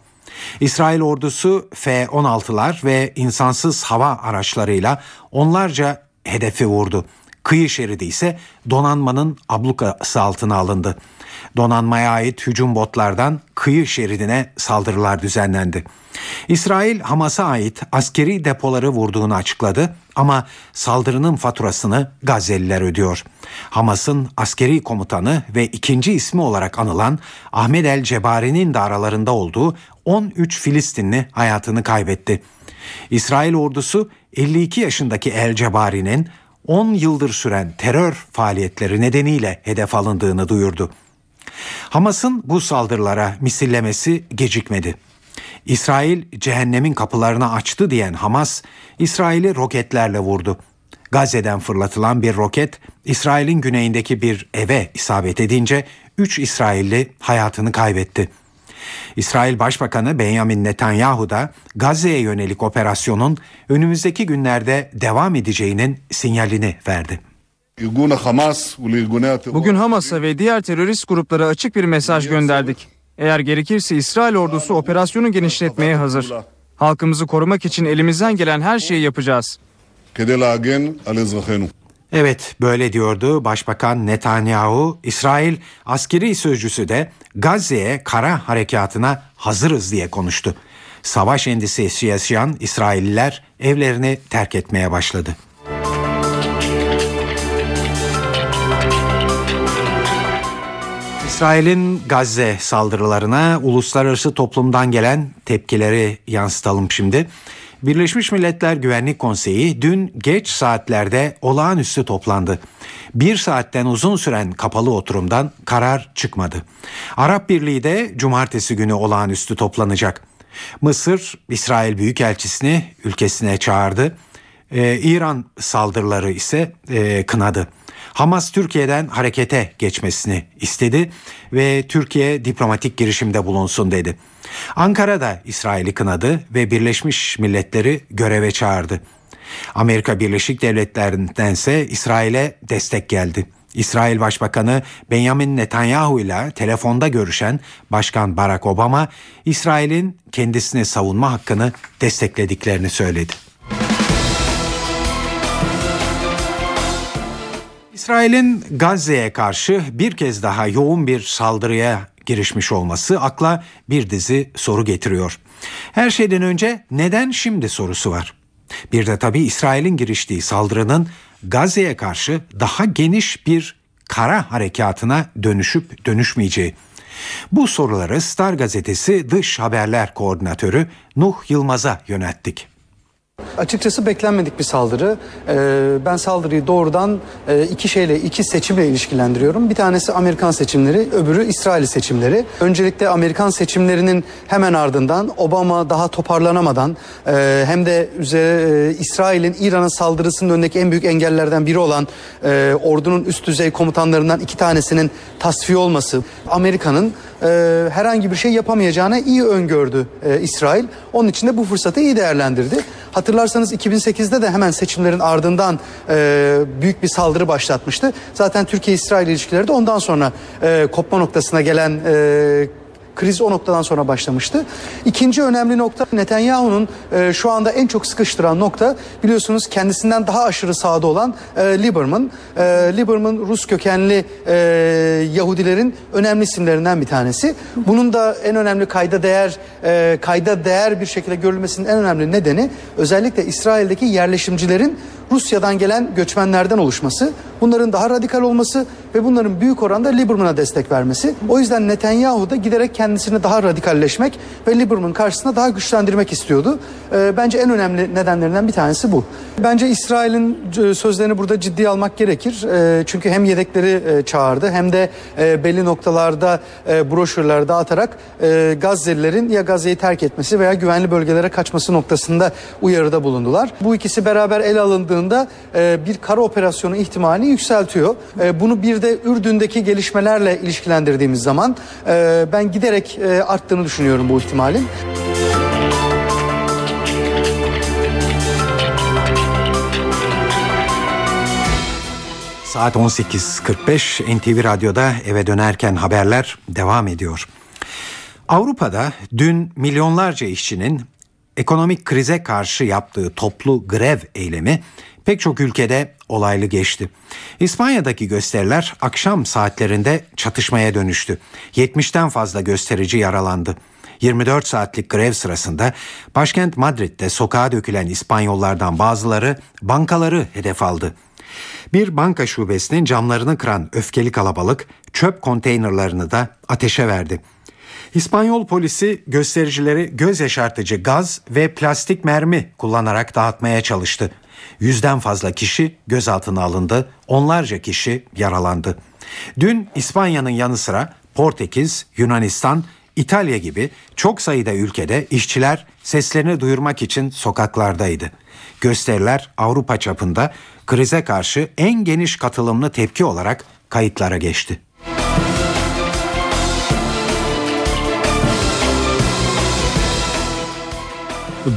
İsrail ordusu F-16'lar ve insansız hava araçlarıyla onlarca hedefi vurdu. Kıyı şeridi ise donanmanın ablukası altına alındı. Donanmaya ait hücum botlardan kıyı şeridine saldırılar düzenlendi. İsrail Hamas'a ait askeri depoları vurduğunu açıkladı ama saldırının faturasını Gazze'liler ödüyor. Hamas'ın askeri komutanı ve ikinci ismi olarak anılan Ahmet El Cebari'nin de aralarında olduğu 13 Filistinli hayatını kaybetti. İsrail ordusu 52 yaşındaki El Cebari'nin 10 yıldır süren terör faaliyetleri nedeniyle hedef alındığını duyurdu. Hamas'ın bu saldırılara misillemesi gecikmedi. İsrail cehennemin kapılarını açtı diyen Hamas, İsrail'i roketlerle vurdu. Gazze'den fırlatılan bir roket İsrail'in güneyindeki bir eve isabet edince 3 İsrailli hayatını kaybetti. İsrail Başbakanı Benjamin Netanyahu da Gazze'ye yönelik operasyonun önümüzdeki günlerde devam edeceğinin sinyalini verdi. Bugün Hamas'a ve diğer terörist gruplara açık bir mesaj gönderdik. Eğer gerekirse İsrail ordusu operasyonu genişletmeye hazır. Halkımızı korumak için elimizden gelen her şeyi yapacağız. Evet böyle diyordu Başbakan Netanyahu. İsrail askeri sözcüsü de Gazze'ye kara harekatına hazırız diye konuştu. Savaş endişesi yaşayan İsrailliler evlerini terk etmeye başladı. İsrail'in Gazze saldırılarına uluslararası toplumdan gelen tepkileri yansıtalım şimdi. Birleşmiş Milletler Güvenlik Konseyi dün geç saatlerde olağanüstü toplandı. Bir saatten uzun süren kapalı oturumdan karar çıkmadı. Arap Birliği de cumartesi günü olağanüstü toplanacak. Mısır, İsrail Büyükelçisini ülkesine çağırdı. Ee, İran saldırıları ise e, kınadı. Hamas Türkiye'den harekete geçmesini istedi ve Türkiye diplomatik girişimde bulunsun dedi. Ankara da İsrail'i kınadı ve Birleşmiş Milletleri göreve çağırdı. Amerika Birleşik Devletleri'ndense İsrail'e destek geldi. İsrail Başbakanı Benjamin Netanyahu ile telefonda görüşen Başkan Barack Obama, İsrail'in kendisini savunma hakkını desteklediklerini söyledi. İsrail'in Gazze'ye karşı bir kez daha yoğun bir saldırıya girişmiş olması akla bir dizi soru getiriyor. Her şeyden önce neden şimdi sorusu var. Bir de tabii İsrail'in giriştiği saldırının Gazze'ye karşı daha geniş bir kara harekatına dönüşüp dönüşmeyeceği. Bu soruları Star gazetesi dış haberler koordinatörü Nuh Yılmaz'a yönelttik. Açıkçası beklenmedik bir saldırı. Ee, ben saldırıyı doğrudan e, iki şeyle, iki seçimle ilişkilendiriyorum. Bir tanesi Amerikan seçimleri, öbürü İsrail seçimleri. Öncelikle Amerikan seçimlerinin hemen ardından Obama daha toparlanamadan e, hem de e, İsrail'in İran'ın saldırısının önündeki en büyük engellerden biri olan ordunun üst düzey komutanlarından iki tanesinin tasfiye olması, Amerika'nın herhangi bir şey yapamayacağına iyi öngördü İsrail. Onun için de bu fırsatı iyi değerlendirdi. Hatırlarsanız 2008'de de hemen seçimlerin ardından e, büyük bir saldırı başlatmıştı. Zaten Türkiye-İsrail ilişkileri de ondan sonra e, kopma noktasına gelen e, Kriz o noktadan sonra başlamıştı. İkinci önemli nokta Netanyahu'nun e, şu anda en çok sıkıştıran nokta biliyorsunuz kendisinden daha aşırı sağda olan e, Lieberman. E, Lieberman Rus kökenli e, Yahudilerin önemli isimlerinden bir tanesi. Bunun da en önemli kayda değer e, kayda değer bir şekilde görülmesinin en önemli nedeni özellikle İsrail'deki yerleşimcilerin Rusya'dan gelen göçmenlerden oluşması, bunların daha radikal olması ve bunların büyük oranda Lieberman'a destek vermesi. O yüzden Netanyahu da giderek kendisini daha radikalleşmek ve Lieberman karşısında daha güçlendirmek istiyordu. E, bence en önemli nedenlerinden bir tanesi bu. Bence İsrail'in e, sözlerini burada ciddiye almak gerekir. E, çünkü hem yedekleri e, çağırdı hem de e, belli noktalarda e, broşürler dağıtarak e, Gazze'lilerin ya Gazze'yi terk etmesi veya güvenli bölgelere kaçması noktasında uyarıda bulundular. Bu ikisi beraber ele alındığında e, bir kara operasyonu ihtimalini yükseltiyor. E, bunu bir de Ürdün'deki gelişmelerle ilişkilendirdiğimiz zaman e, ben giderek e, arttığını düşünüyorum bu ihtimalin. Saat 18.45 NTV Radyo'da eve dönerken haberler devam ediyor. Avrupa'da dün milyonlarca işçinin ekonomik krize karşı yaptığı toplu grev eylemi pek çok ülkede olaylı geçti. İspanya'daki gösteriler akşam saatlerinde çatışmaya dönüştü. 70'ten fazla gösterici yaralandı. 24 saatlik grev sırasında başkent Madrid'de sokağa dökülen İspanyollardan bazıları bankaları hedef aldı. Bir banka şubesinin camlarını kıran öfkeli kalabalık çöp konteynerlarını da ateşe verdi. İspanyol polisi göstericileri göz yaşartıcı gaz ve plastik mermi kullanarak dağıtmaya çalıştı. Yüzden fazla kişi gözaltına alındı, onlarca kişi yaralandı. Dün İspanya'nın yanı sıra Portekiz, Yunanistan, İtalya gibi çok sayıda ülkede işçiler seslerini duyurmak için sokaklardaydı. Gösteriler Avrupa çapında krize karşı en geniş katılımlı tepki olarak kayıtlara geçti.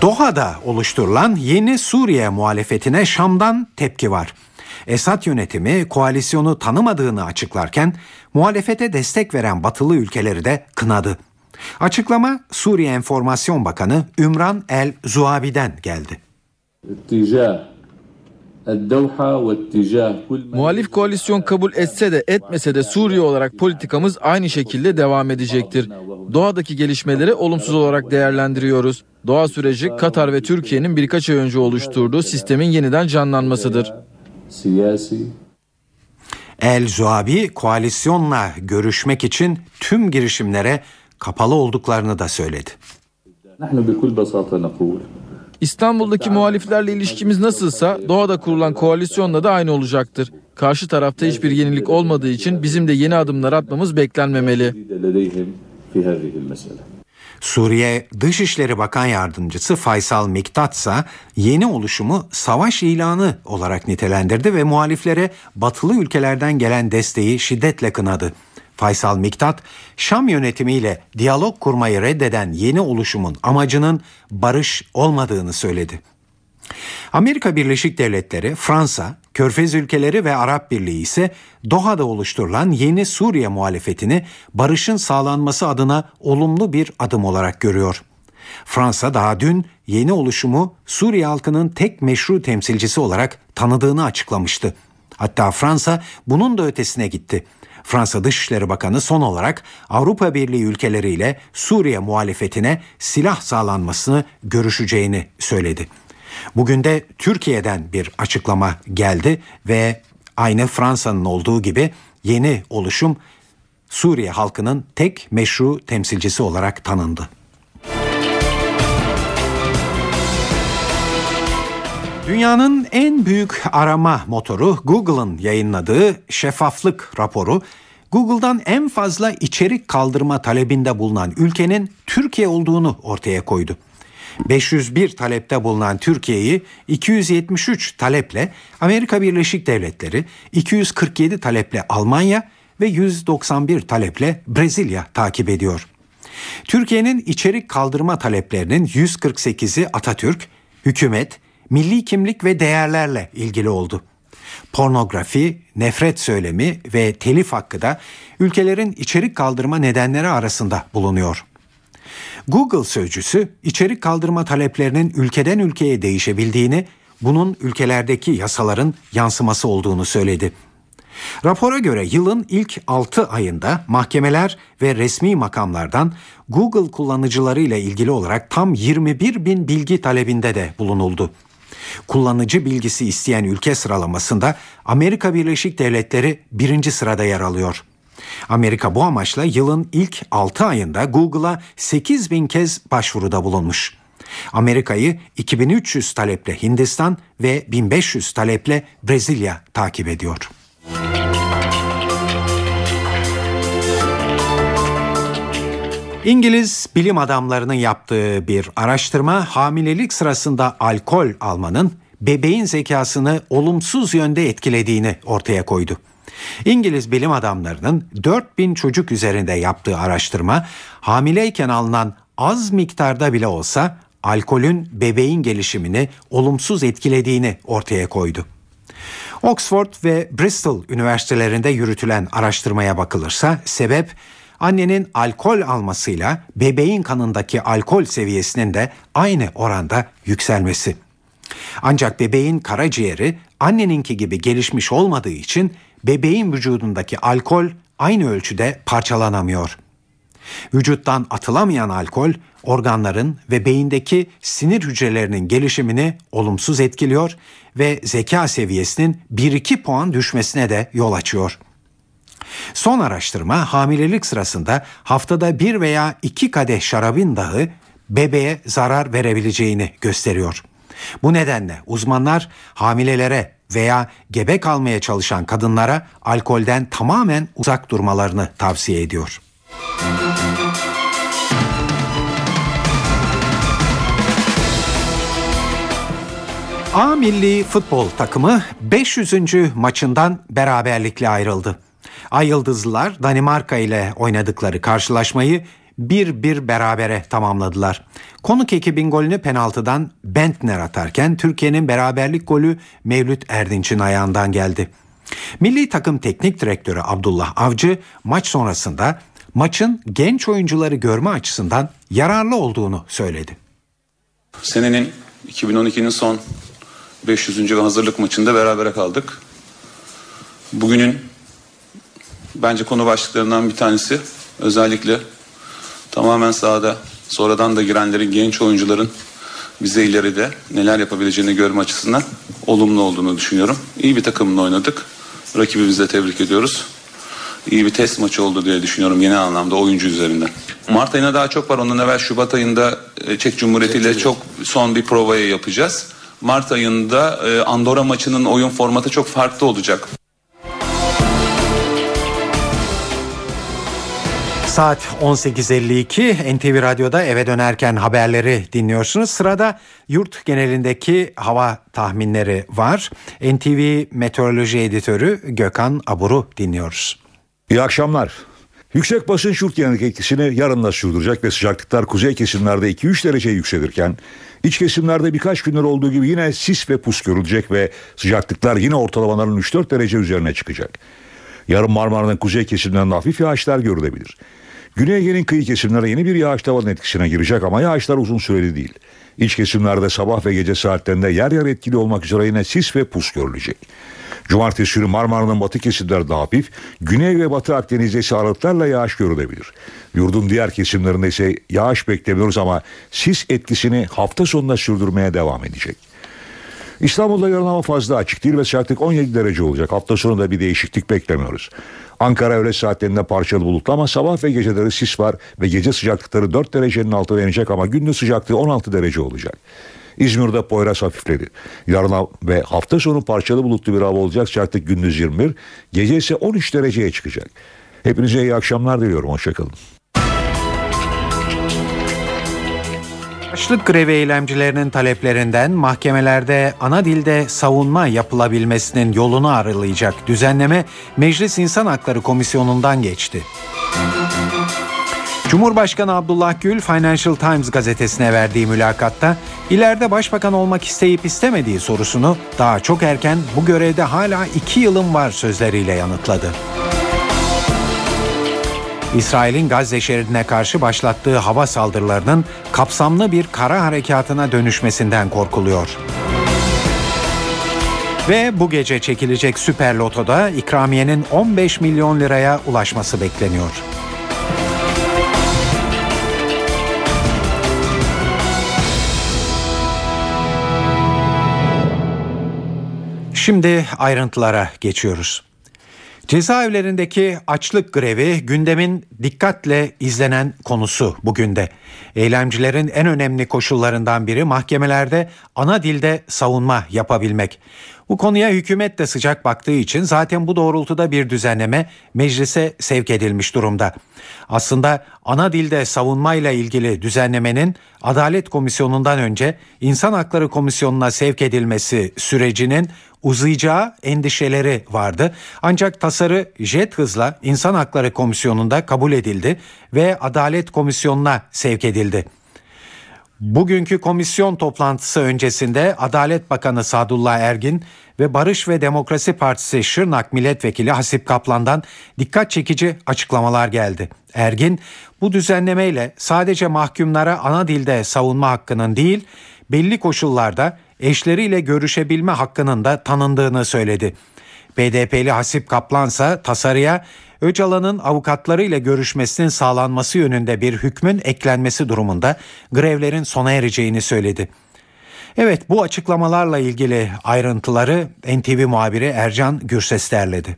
Doha'da oluşturulan yeni Suriye muhalefetine Şam'dan tepki var. Esad yönetimi koalisyonu tanımadığını açıklarken muhalefete destek veren batılı ülkeleri de kınadı. Açıklama Suriye Enformasyon Bakanı Ümran El Zuabi'den geldi. Muhalif koalisyon kabul etse de etmese de Suriye olarak politikamız aynı şekilde devam edecektir. Doğadaki gelişmeleri olumsuz olarak değerlendiriyoruz. Doğa süreci Katar ve Türkiye'nin birkaç ay önce oluşturduğu sistemin yeniden canlanmasıdır. El Zuabi koalisyonla görüşmek için tüm girişimlere kapalı olduklarını da söyledi. İstanbul'daki muhaliflerle ilişkimiz nasılsa doğada kurulan koalisyonla da aynı olacaktır. Karşı tarafta hiçbir yenilik olmadığı için bizim de yeni adımlar atmamız beklenmemeli. Suriye Dışişleri Bakan Yardımcısı Faysal Miktat ise yeni oluşumu savaş ilanı olarak nitelendirdi ve muhaliflere batılı ülkelerden gelen desteği şiddetle kınadı. Faysal Miktat, Şam yönetimiyle diyalog kurmayı reddeden yeni oluşumun amacının barış olmadığını söyledi. Amerika Birleşik Devletleri, Fransa, Körfez ülkeleri ve Arap Birliği ise Doha'da oluşturulan yeni Suriye muhalefetini barışın sağlanması adına olumlu bir adım olarak görüyor. Fransa daha dün yeni oluşumu Suriye halkının tek meşru temsilcisi olarak tanıdığını açıklamıştı. Hatta Fransa bunun da ötesine gitti. Fransa Dışişleri Bakanı son olarak Avrupa Birliği ülkeleriyle Suriye muhalefetine silah sağlanmasını görüşeceğini söyledi. Bugün de Türkiye'den bir açıklama geldi ve aynı Fransa'nın olduğu gibi yeni oluşum Suriye halkının tek meşru temsilcisi olarak tanındı. Dünyanın en büyük arama motoru Google'ın yayınladığı şeffaflık raporu Google'dan en fazla içerik kaldırma talebinde bulunan ülkenin Türkiye olduğunu ortaya koydu. 501 talepte bulunan Türkiye'yi 273 taleple Amerika Birleşik Devletleri, 247 taleple Almanya ve 191 taleple Brezilya takip ediyor. Türkiye'nin içerik kaldırma taleplerinin 148'i Atatürk, hükümet, milli kimlik ve değerlerle ilgili oldu. Pornografi, nefret söylemi ve telif hakkı da ülkelerin içerik kaldırma nedenleri arasında bulunuyor. Google sözcüsü içerik kaldırma taleplerinin ülkeden ülkeye değişebildiğini, bunun ülkelerdeki yasaların yansıması olduğunu söyledi. Rapora göre yılın ilk 6 ayında mahkemeler ve resmi makamlardan Google kullanıcıları ile ilgili olarak tam 21 bin bilgi talebinde de bulunuldu. Kullanıcı bilgisi isteyen ülke sıralamasında Amerika Birleşik Devletleri birinci sırada yer alıyor. Amerika bu amaçla yılın ilk 6 ayında Google'a 8 bin kez başvuruda bulunmuş. Amerika'yı 2300 taleple Hindistan ve 1500 taleple Brezilya takip ediyor. İngiliz bilim adamlarının yaptığı bir araştırma hamilelik sırasında alkol almanın bebeğin zekasını olumsuz yönde etkilediğini ortaya koydu. İngiliz bilim adamlarının 4000 çocuk üzerinde yaptığı araştırma hamileyken alınan az miktarda bile olsa alkolün bebeğin gelişimini olumsuz etkilediğini ortaya koydu. Oxford ve Bristol üniversitelerinde yürütülen araştırmaya bakılırsa sebep annenin alkol almasıyla bebeğin kanındaki alkol seviyesinin de aynı oranda yükselmesi. Ancak bebeğin karaciğeri anneninki gibi gelişmiş olmadığı için bebeğin vücudundaki alkol aynı ölçüde parçalanamıyor. Vücuttan atılamayan alkol organların ve beyindeki sinir hücrelerinin gelişimini olumsuz etkiliyor ve zeka seviyesinin 1-2 puan düşmesine de yol açıyor. Son araştırma hamilelik sırasında haftada bir veya iki kadeh şarabın dahi bebeğe zarar verebileceğini gösteriyor. Bu nedenle uzmanlar hamilelere veya gebe kalmaya çalışan kadınlara alkolden tamamen uzak durmalarını tavsiye ediyor. A milli futbol takımı 500. maçından beraberlikle ayrıldı. Ay Yıldızlılar Danimarka ile oynadıkları karşılaşmayı bir bir berabere tamamladılar. Konuk ekibin golünü penaltıdan Bentner atarken Türkiye'nin beraberlik golü Mevlüt Erdinç'in ayağından geldi. Milli takım teknik direktörü Abdullah Avcı maç sonrasında maçın genç oyuncuları görme açısından yararlı olduğunu söyledi. Senenin 2012'nin son 500. hazırlık maçında berabere kaldık. Bugünün bence konu başlıklarından bir tanesi özellikle tamamen sahada sonradan da girenlerin genç oyuncuların bize ileride neler yapabileceğini görme açısından olumlu olduğunu düşünüyorum. İyi bir takımla oynadık. Rakibimizi de tebrik ediyoruz. İyi bir test maçı oldu diye düşünüyorum genel anlamda oyuncu üzerinden. Mart ayına daha çok var. Ondan evvel Şubat ayında e, Çek Cumhuriyeti ile çok son bir provayı yapacağız. Mart ayında e, Andorra maçının oyun formatı çok farklı olacak. Saat 18.52 NTV Radyo'da eve dönerken haberleri dinliyorsunuz. Sırada yurt genelindeki hava tahminleri var. NTV Meteoroloji Editörü Gökhan Abur'u dinliyoruz. İyi akşamlar. Yüksek basınç yurt genellik etkisini yarınla sürdürecek ve sıcaklıklar kuzey kesimlerde 2-3 derece yükselirken iç kesimlerde birkaç gündür olduğu gibi yine sis ve pus görülecek ve sıcaklıklar yine ortalamaların 3-4 derece üzerine çıkacak. Yarın Marmara'nın kuzey kesimlerinde hafif yağışlar görülebilir. Güney Ege'nin kıyı kesimlere yeni bir yağış tavanın etkisine girecek ama yağışlar uzun süreli değil. İç kesimlerde sabah ve gece saatlerinde yer yer etkili olmak üzere yine sis ve pus görülecek. Cumartesi günü Marmara'nın batı kesimlerde hafif, güney ve batı Akdeniz'de ise aralıklarla yağış görülebilir. Yurdun diğer kesimlerinde ise yağış beklemiyoruz ama sis etkisini hafta sonunda sürdürmeye devam edecek. İstanbul'da yarın hava fazla açık değil ve sıcaklık 17 derece olacak. Hafta sonunda bir değişiklik beklemiyoruz. Ankara öğle saatlerinde parçalı bulutlu ama sabah ve geceleri sis var ve gece sıcaklıkları 4 derecenin altına inecek ama gündüz sıcaklığı 16 derece olacak. İzmir'de Poyraz hafifledi. Yarın ve hafta sonu parçalı bulutlu bir hava olacak. Sıcaklık gündüz 21, gece ise 13 dereceye çıkacak. Hepinize iyi akşamlar diliyorum. Hoşçakalın. Açlık grevi eylemcilerinin taleplerinden mahkemelerde ana dilde savunma yapılabilmesinin yolunu aralayacak düzenleme Meclis İnsan Hakları Komisyonu'ndan geçti. Cumhurbaşkanı Abdullah Gül Financial Times gazetesine verdiği mülakatta ileride başbakan olmak isteyip istemediği sorusunu daha çok erken bu görevde hala iki yılım var sözleriyle yanıtladı. İsrail'in Gazze şeridine karşı başlattığı hava saldırılarının kapsamlı bir kara harekatına dönüşmesinden korkuluyor. Ve bu gece çekilecek Süper Loto'da ikramiyenin 15 milyon liraya ulaşması bekleniyor. Şimdi ayrıntılara geçiyoruz. Cezaevlerindeki açlık grevi gündemin dikkatle izlenen konusu bugün de. Eylemcilerin en önemli koşullarından biri mahkemelerde ana dilde savunma yapabilmek. Bu konuya hükümet de sıcak baktığı için zaten bu doğrultuda bir düzenleme meclise sevk edilmiş durumda. Aslında ana dilde savunmayla ilgili düzenlemenin Adalet Komisyonu'ndan önce İnsan Hakları Komisyonu'na sevk edilmesi sürecinin uzayacağı endişeleri vardı. Ancak tasarı jet hızla İnsan Hakları Komisyonu'nda kabul edildi ve Adalet Komisyonu'na sevk edildi. Bugünkü komisyon toplantısı öncesinde Adalet Bakanı Sadullah Ergin ve Barış ve Demokrasi Partisi Şırnak Milletvekili Hasip Kaplan'dan dikkat çekici açıklamalar geldi. Ergin bu düzenlemeyle sadece mahkumlara ana dilde savunma hakkının değil belli koşullarda eşleriyle görüşebilme hakkının da tanındığını söyledi. BDP'li Hasip Kaplan ise tasarıya Öcalan'ın avukatlarıyla görüşmesinin sağlanması yönünde bir hükmün eklenmesi durumunda grevlerin sona ereceğini söyledi. Evet bu açıklamalarla ilgili ayrıntıları NTV muhabiri Ercan Gürses derledi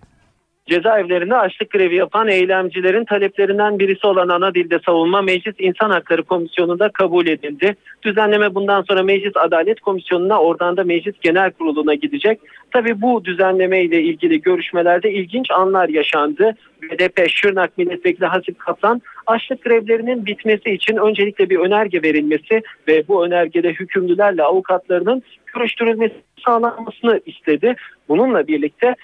cezaevlerinde açlık grevi yapan eylemcilerin taleplerinden birisi olan ana dilde savunma Meclis İnsan Hakları Komisyonu'nda kabul edildi. Düzenleme bundan sonra Meclis Adalet Komisyonu'na oradan da Meclis Genel Kurulu'na gidecek. Tabi bu düzenleme ile ilgili görüşmelerde ilginç anlar yaşandı. BDP Şırnak Milletvekili Hasip Kaplan açlık grevlerinin bitmesi için öncelikle bir önerge verilmesi ve bu önergede hükümlülerle avukatlarının görüştürülmesi sağlanmasını istedi. Bununla birlikte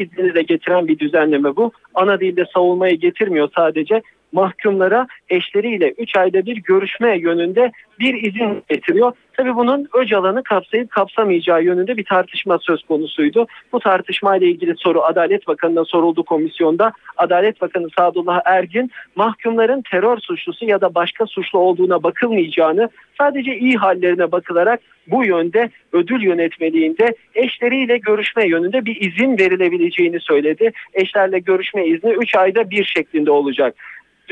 iznini de getiren bir düzenleme bu. Ana dilde savunmayı getirmiyor sadece mahkumlara eşleriyle 3 ayda bir görüşme yönünde bir izin getiriyor. Tabii bunun Öcalan'ı kapsayıp kapsamayacağı yönünde bir tartışma söz konusuydu. Bu tartışmayla ilgili soru Adalet Bakanı'na soruldu komisyonda. Adalet Bakanı Sadullah Ergin mahkumların terör suçlusu ya da başka suçlu olduğuna bakılmayacağını sadece iyi hallerine bakılarak bu yönde ödül yönetmeliğinde eşleriyle görüşme yönünde bir izin verilebileceğini söyledi. Eşlerle görüşme izni 3 ayda bir şeklinde olacak.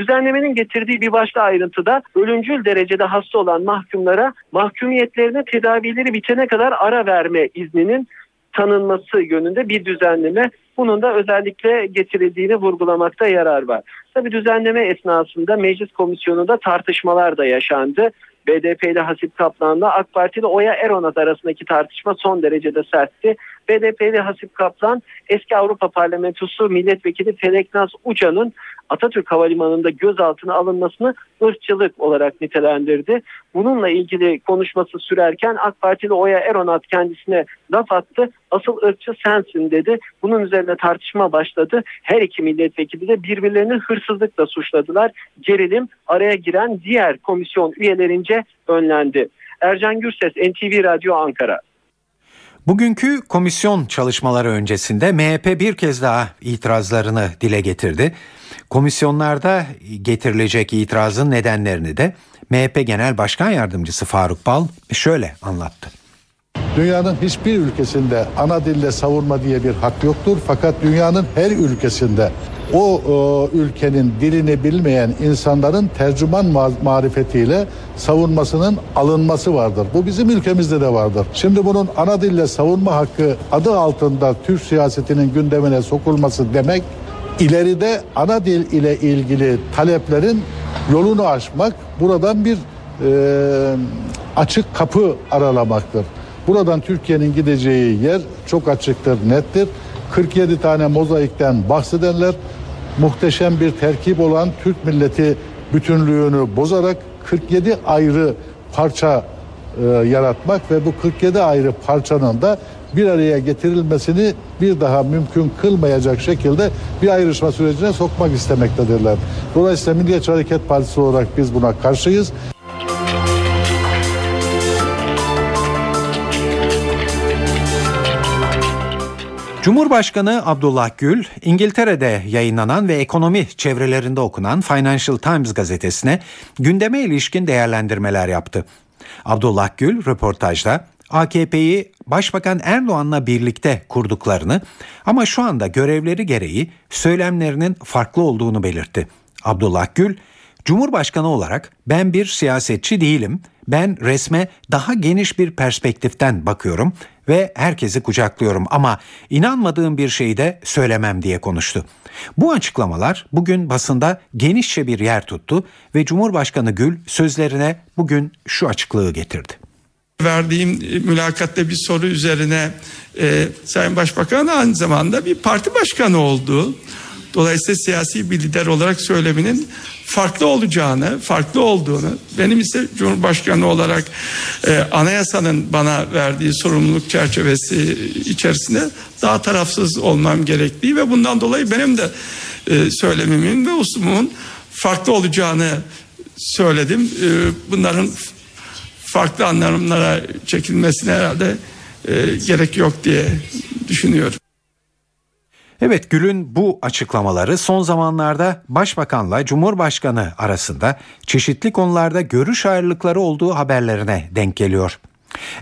Düzenlemenin getirdiği bir başka ayrıntıda ölümcül derecede hasta olan mahkumlara mahkumiyetlerine tedavileri bitene kadar ara verme izninin tanınması yönünde bir düzenleme. Bunun da özellikle getirildiğini vurgulamakta yarar var. Tabi düzenleme esnasında meclis komisyonunda tartışmalar da yaşandı. BDP ile Hasip Kaplan'la AK Parti ile Oya Eronat arasındaki tartışma son derecede sertti. BDP'li Hasip Kaplan eski Avrupa Parlamentosu milletvekili Feleknaz Uca'nın Atatürk Havalimanı'nda gözaltına alınmasını ırkçılık olarak nitelendirdi. Bununla ilgili konuşması sürerken AK Partili Oya Eronat kendisine laf attı. Asıl ırkçı sensin dedi. Bunun üzerine tartışma başladı. Her iki milletvekili de birbirlerini hırsızlıkla suçladılar. Gerilim araya giren diğer komisyon üyelerince önlendi. Ercan Gürses, NTV Radyo Ankara. Bugünkü komisyon çalışmaları öncesinde MHP bir kez daha itirazlarını dile getirdi. Komisyonlarda getirilecek itirazın nedenlerini de MHP Genel Başkan Yardımcısı Faruk Bal şöyle anlattı. Dünyanın hiçbir ülkesinde ana dille savunma diye bir hak yoktur. Fakat dünyanın her ülkesinde o, o ülkenin dilini bilmeyen insanların tercüman marifetiyle savunmasının alınması vardır. Bu bizim ülkemizde de vardır. Şimdi bunun ana dille savunma hakkı adı altında Türk siyasetinin gündemine sokulması demek ileride ana dil ile ilgili taleplerin yolunu açmak buradan bir e, açık kapı aralamaktır. Buradan Türkiye'nin gideceği yer çok açıktır, nettir. 47 tane mozaikten bahsedenler muhteşem bir terkip olan Türk milleti bütünlüğünü bozarak 47 ayrı parça e, yaratmak ve bu 47 ayrı parçanın da bir araya getirilmesini bir daha mümkün kılmayacak şekilde bir ayrışma sürecine sokmak istemektedirler. Dolayısıyla Milliyetçi Hareket Partisi olarak biz buna karşıyız. Cumhurbaşkanı Abdullah Gül, İngiltere'de yayınlanan ve ekonomi çevrelerinde okunan Financial Times gazetesine gündeme ilişkin değerlendirmeler yaptı. Abdullah Gül röportajda AKP'yi Başbakan Erdoğan'la birlikte kurduklarını ama şu anda görevleri gereği söylemlerinin farklı olduğunu belirtti. Abdullah Gül, Cumhurbaşkanı olarak ben bir siyasetçi değilim. Ben resme daha geniş bir perspektiften bakıyorum ve herkesi kucaklıyorum ama inanmadığım bir şeyi de söylemem diye konuştu. Bu açıklamalar bugün basında genişçe bir yer tuttu ve Cumhurbaşkanı Gül sözlerine bugün şu açıklığı getirdi. Verdiğim e, mülakatta bir soru üzerine e, Sayın Başbakan aynı zamanda bir parti başkanı oldu. Dolayısıyla siyasi bir lider olarak söyleminin farklı olacağını, farklı olduğunu, benim ise Cumhurbaşkanı olarak e, anayasanın bana verdiği sorumluluk çerçevesi içerisinde daha tarafsız olmam gerektiği ve bundan dolayı benim de e, söylemimin ve uslumumun farklı olacağını söyledim. E, bunların farklı anlamlara çekilmesine herhalde e, gerek yok diye düşünüyorum. Evet Gül'ün bu açıklamaları son zamanlarda Başbakanla Cumhurbaşkanı arasında çeşitli konularda görüş ayrılıkları olduğu haberlerine denk geliyor.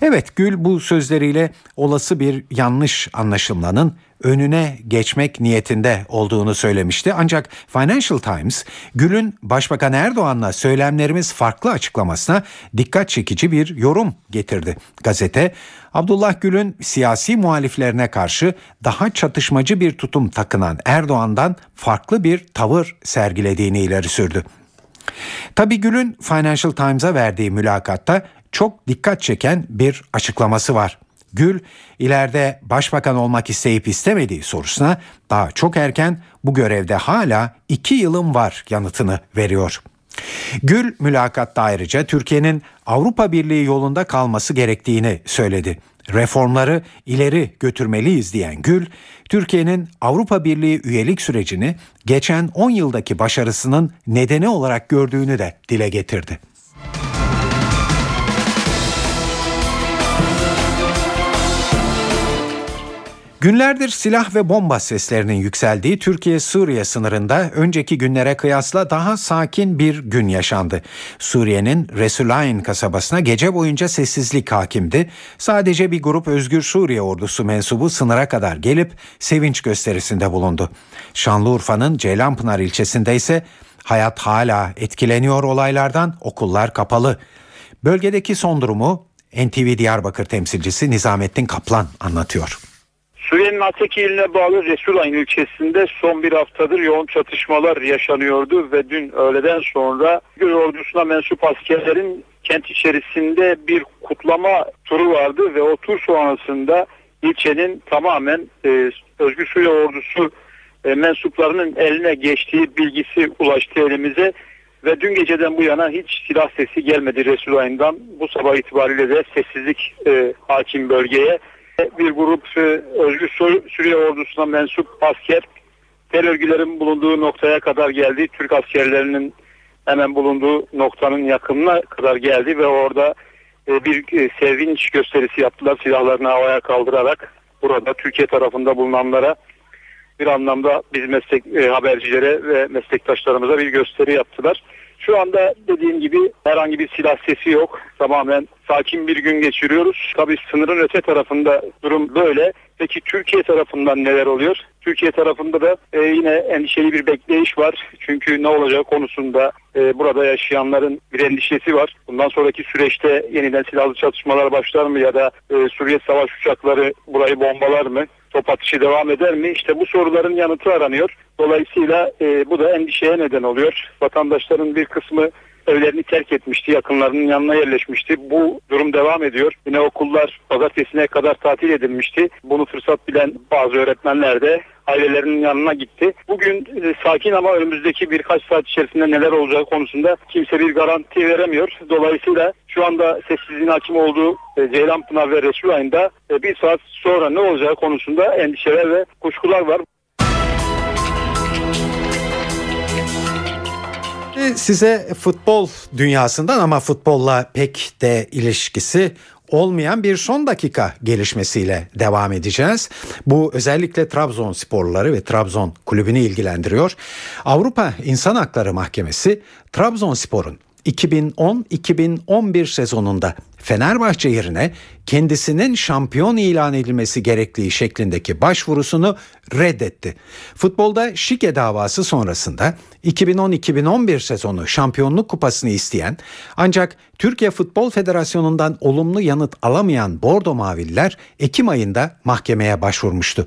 Evet Gül bu sözleriyle olası bir yanlış anlaşılmanın önüne geçmek niyetinde olduğunu söylemişti. Ancak Financial Times Gül'ün Başbakan Erdoğan'la söylemlerimiz farklı açıklamasına dikkat çekici bir yorum getirdi. Gazete Abdullah Gül'ün siyasi muhaliflerine karşı daha çatışmacı bir tutum takınan Erdoğan'dan farklı bir tavır sergilediğini ileri sürdü. Tabi Gül'ün Financial Times'a verdiği mülakatta çok dikkat çeken bir açıklaması var. Gül ileride başbakan olmak isteyip istemediği sorusuna daha çok erken bu görevde hala iki yılım var yanıtını veriyor. Gül mülakatta ayrıca Türkiye'nin Avrupa Birliği yolunda kalması gerektiğini söyledi. Reformları ileri götürmeliyiz diyen Gül, Türkiye'nin Avrupa Birliği üyelik sürecini geçen 10 yıldaki başarısının nedeni olarak gördüğünü de dile getirdi. Günlerdir silah ve bomba seslerinin yükseldiği Türkiye-Suriye sınırında önceki günlere kıyasla daha sakin bir gün yaşandı. Suriye'nin Resulayn kasabasına gece boyunca sessizlik hakimdi. Sadece bir grup Özgür Suriye ordusu mensubu sınıra kadar gelip sevinç gösterisinde bulundu. Şanlıurfa'nın Ceylanpınar ilçesinde ise hayat hala etkileniyor olaylardan okullar kapalı. Bölgedeki son durumu NTV Diyarbakır temsilcisi Nizamettin Kaplan anlatıyor. Suriye'nin Ateki iline bağlı Resulayn ilçesinde son bir haftadır yoğun çatışmalar yaşanıyordu ve dün öğleden sonra Gül ordusuna mensup askerlerin kent içerisinde bir kutlama turu vardı ve o tur sonrasında ilçenin tamamen e, Özgür Suriye ordusu e, mensuplarının eline geçtiği bilgisi ulaştı elimize ve dün geceden bu yana hiç silah sesi gelmedi Resulayn'dan. Bu sabah itibariyle de sessizlik e, hakim bölgeye bir grup e, Özgür Suriye ordusuna mensup asker tel örgülerin bulunduğu noktaya kadar geldi. Türk askerlerinin hemen bulunduğu noktanın yakınına kadar geldi ve orada e, bir e, sevinç gösterisi yaptılar silahlarını havaya kaldırarak. Burada Türkiye tarafında bulunanlara bir anlamda biz meslek habercilere ve meslektaşlarımıza bir gösteri yaptılar. Şu anda dediğim gibi herhangi bir silah sesi yok. Tamamen sakin bir gün geçiriyoruz. Tabii sınırın öte tarafında durum böyle. Peki Türkiye tarafından neler oluyor? Türkiye tarafında da e, yine endişeli bir bekleyiş var. Çünkü ne olacağı konusunda e, burada yaşayanların bir endişesi var. Bundan sonraki süreçte yeniden silahlı çatışmalar başlar mı ya da e, Suriye savaş uçakları burayı bombalar mı? top atışı devam eder mi? İşte bu soruların yanıtı aranıyor. Dolayısıyla e, bu da endişeye neden oluyor. Vatandaşların bir kısmı evlerini terk etmişti, yakınlarının yanına yerleşmişti. Bu durum devam ediyor. Yine okullar pazartesine kadar tatil edilmişti. Bunu fırsat bilen bazı öğretmenler de ailelerinin yanına gitti. Bugün e, sakin ama önümüzdeki birkaç saat içerisinde neler olacağı konusunda kimse bir garanti veremiyor. Dolayısıyla şu anda sessizliğin hakim olduğu e, Ceylanpınar ve Resul ayında e, bir saat sonra ne olacağı konusunda endişeler ve kuşkular var. Size futbol dünyasından ama futbolla pek de ilişkisi olmayan bir son dakika gelişmesiyle devam edeceğiz. Bu özellikle Trabzon sporları ve Trabzon kulübünü ilgilendiriyor. Avrupa İnsan Hakları Mahkemesi Trabzonspor'un 2010-2011 sezonunda Fenerbahçe yerine kendisinin şampiyon ilan edilmesi gerektiği şeklindeki başvurusunu reddetti. Futbolda şike davası sonrasında 2010-2011 sezonu şampiyonluk kupasını isteyen ancak Türkiye Futbol Federasyonu'ndan olumlu yanıt alamayan Bordo Maviller Ekim ayında mahkemeye başvurmuştu.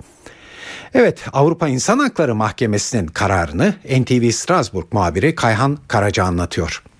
Evet Avrupa İnsan Hakları Mahkemesi'nin kararını NTV Strasbourg muhabiri Kayhan Karaca anlatıyor.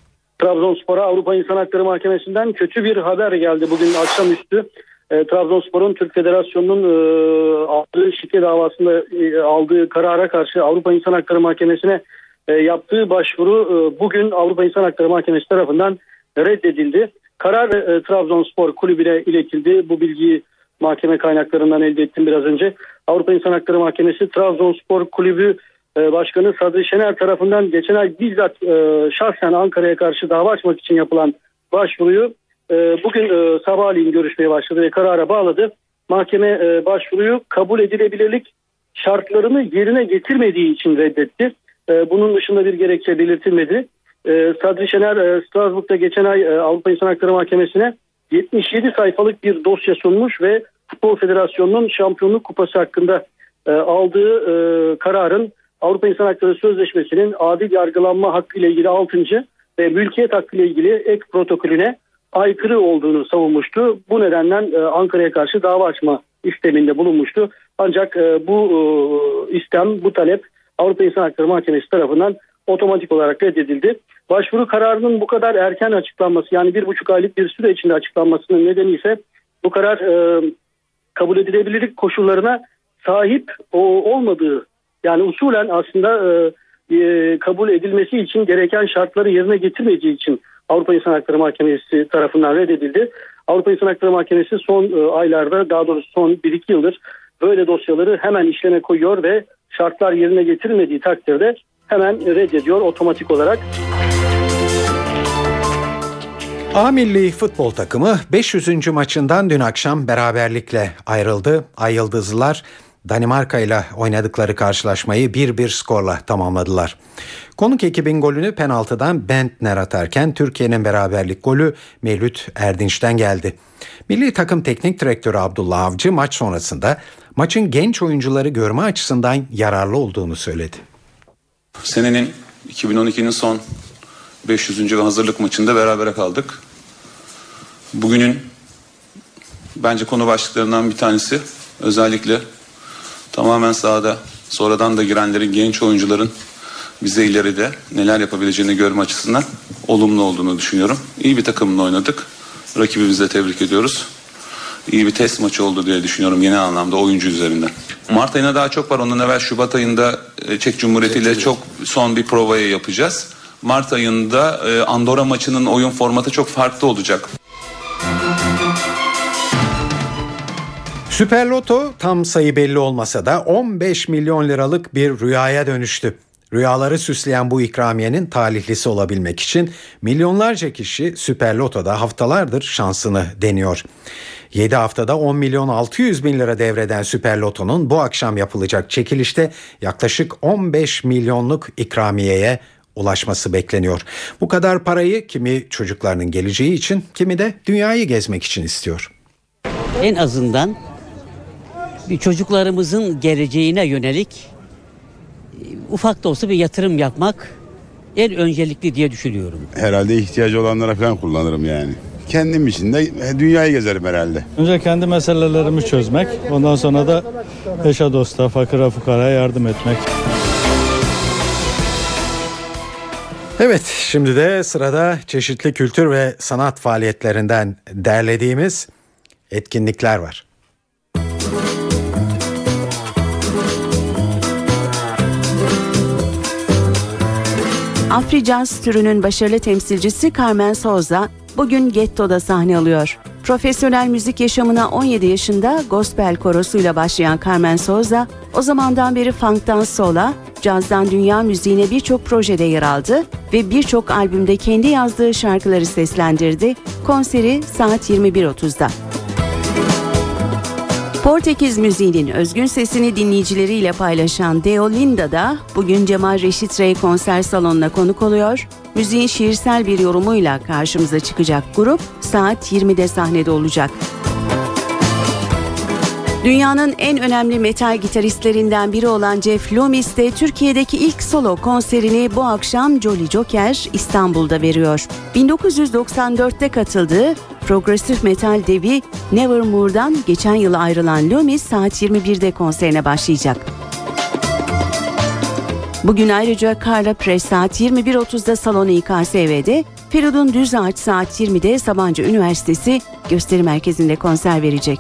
Trabzonspor'a Avrupa İnsan Hakları Mahkemesi'nden kötü bir haber geldi bugün akşamüstü. E, Trabzonspor'un Türk Federasyonu'nun e, aldığı şike davasında e, aldığı karara karşı Avrupa İnsan Hakları Mahkemesi'ne e, yaptığı başvuru e, bugün Avrupa İnsan Hakları Mahkemesi tarafından reddedildi. Karar e, Trabzonspor kulübüne iletildi. Bu bilgiyi mahkeme kaynaklarından elde ettim biraz önce. Avrupa İnsan Hakları Mahkemesi Trabzonspor Kulübü Başkanı Sadri Şener tarafından geçen ay bizzat e, şahsen Ankara'ya karşı dava açmak için yapılan başvuruyu e, bugün e, sabahleyin görüşmeye başladı ve karara bağladı. Mahkeme başvuruyu kabul edilebilirlik şartlarını yerine getirmediği için reddetti. Bunun dışında bir gerekçe belirtilmedi. Sadri Şener Strasbourg'da geçen ay Avrupa İnsan Hakları Mahkemesi'ne 77 sayfalık bir dosya sunmuş ve Futbol Federasyonu'nun şampiyonluk kupası hakkında aldığı kararın Avrupa İnsan Hakları Sözleşmesi'nin adil yargılanma hakkı ile ilgili 6. ve mülkiyet hakkı ile ilgili ek protokolüne aykırı olduğunu savunmuştu. Bu nedenle e, Ankara'ya karşı dava açma isteminde bulunmuştu. Ancak e, bu e, istem, bu talep Avrupa İnsan Hakları Mahkemesi tarafından otomatik olarak reddedildi. Başvuru kararının bu kadar erken açıklanması yani bir buçuk aylık bir süre içinde açıklanmasının nedeni ise bu karar kabul edilebilirlik koşullarına sahip olmadığı yani usulen aslında e, e, kabul edilmesi için gereken şartları yerine getirmediği için Avrupa İnsan Hakları Mahkemesi tarafından reddedildi. Avrupa İnsan Hakları Mahkemesi son e, aylarda daha doğrusu son 1-2 yıldır böyle dosyaları hemen işleme koyuyor ve şartlar yerine getirilmediği takdirde hemen reddediyor otomatik olarak. A milli futbol takımı 500. maçından dün akşam beraberlikle ayrıldı. Ay Yıldızlılar Danimarka ile oynadıkları karşılaşmayı 1-1 skorla tamamladılar. Konuk ekibin golünü penaltıdan Bentner atarken Türkiye'nin beraberlik golü Mevlüt Erdinç'ten geldi. Milli takım teknik direktörü Abdullah Avcı maç sonrasında maçın genç oyuncuları görme açısından yararlı olduğunu söyledi. Senenin 2012'nin son 500. hazırlık maçında berabere kaldık. Bugünün bence konu başlıklarından bir tanesi özellikle tamamen sahada sonradan da girenlerin genç oyuncuların bize ileride neler yapabileceğini görme açısından olumlu olduğunu düşünüyorum. İyi bir takımla oynadık. Rakibimizi de tebrik ediyoruz. İyi bir test maçı oldu diye düşünüyorum yeni anlamda oyuncu üzerinden. Mart ayına daha çok var. Ondan evvel Şubat ayında e, Çek Cumhuriyeti ile çok son bir provayı yapacağız. Mart ayında e, Andorra maçının oyun formatı çok farklı olacak. Süper Loto tam sayı belli olmasa da 15 milyon liralık bir rüyaya dönüştü. Rüyaları süsleyen bu ikramiyenin talihlisi olabilmek için milyonlarca kişi Süper Loto'da haftalardır şansını deniyor. 7 haftada 10 milyon 600 bin lira devreden Süper Loto'nun bu akşam yapılacak çekilişte yaklaşık 15 milyonluk ikramiyeye ulaşması bekleniyor. Bu kadar parayı kimi çocuklarının geleceği için kimi de dünyayı gezmek için istiyor. En azından çocuklarımızın geleceğine yönelik e, ufak da olsa bir yatırım yapmak en öncelikli diye düşünüyorum. Herhalde ihtiyacı olanlara falan kullanırım yani. Kendim için de dünyayı gezerim herhalde. Önce kendi meselelerimi çözmek, ondan sonra da eşe dosta, fakire fukaraya yardım etmek. Evet şimdi de sırada çeşitli kültür ve sanat faaliyetlerinden derlediğimiz etkinlikler var. Afri türünün başarılı temsilcisi Carmen Souza bugün Getto'da sahne alıyor. Profesyonel müzik yaşamına 17 yaşında gospel korosuyla başlayan Carmen Souza, o zamandan beri funk'tan sola, cazdan dünya müziğine birçok projede yer aldı ve birçok albümde kendi yazdığı şarkıları seslendirdi. Konseri saat 21.30'da. Portekiz müziğinin özgün sesini dinleyicileriyle paylaşan Deo Linda da bugün Cemal Reşit Rey konser salonuna konuk oluyor. Müziğin şiirsel bir yorumuyla karşımıza çıkacak grup saat 20'de sahnede olacak. Dünyanın en önemli metal gitaristlerinden biri olan Jeff Loomis de Türkiye'deki ilk solo konserini bu akşam Jolly Joker İstanbul'da veriyor. 1994'te katıldığı progresif metal devi Nevermore'dan geçen yıl ayrılan Loomis saat 21'de konserine başlayacak. Bugün ayrıca Carla Press saat 21.30'da salonu İKSV'de Feridun Düzağaç saat 20'de Sabancı Üniversitesi Gösteri Merkezi'nde konser verecek.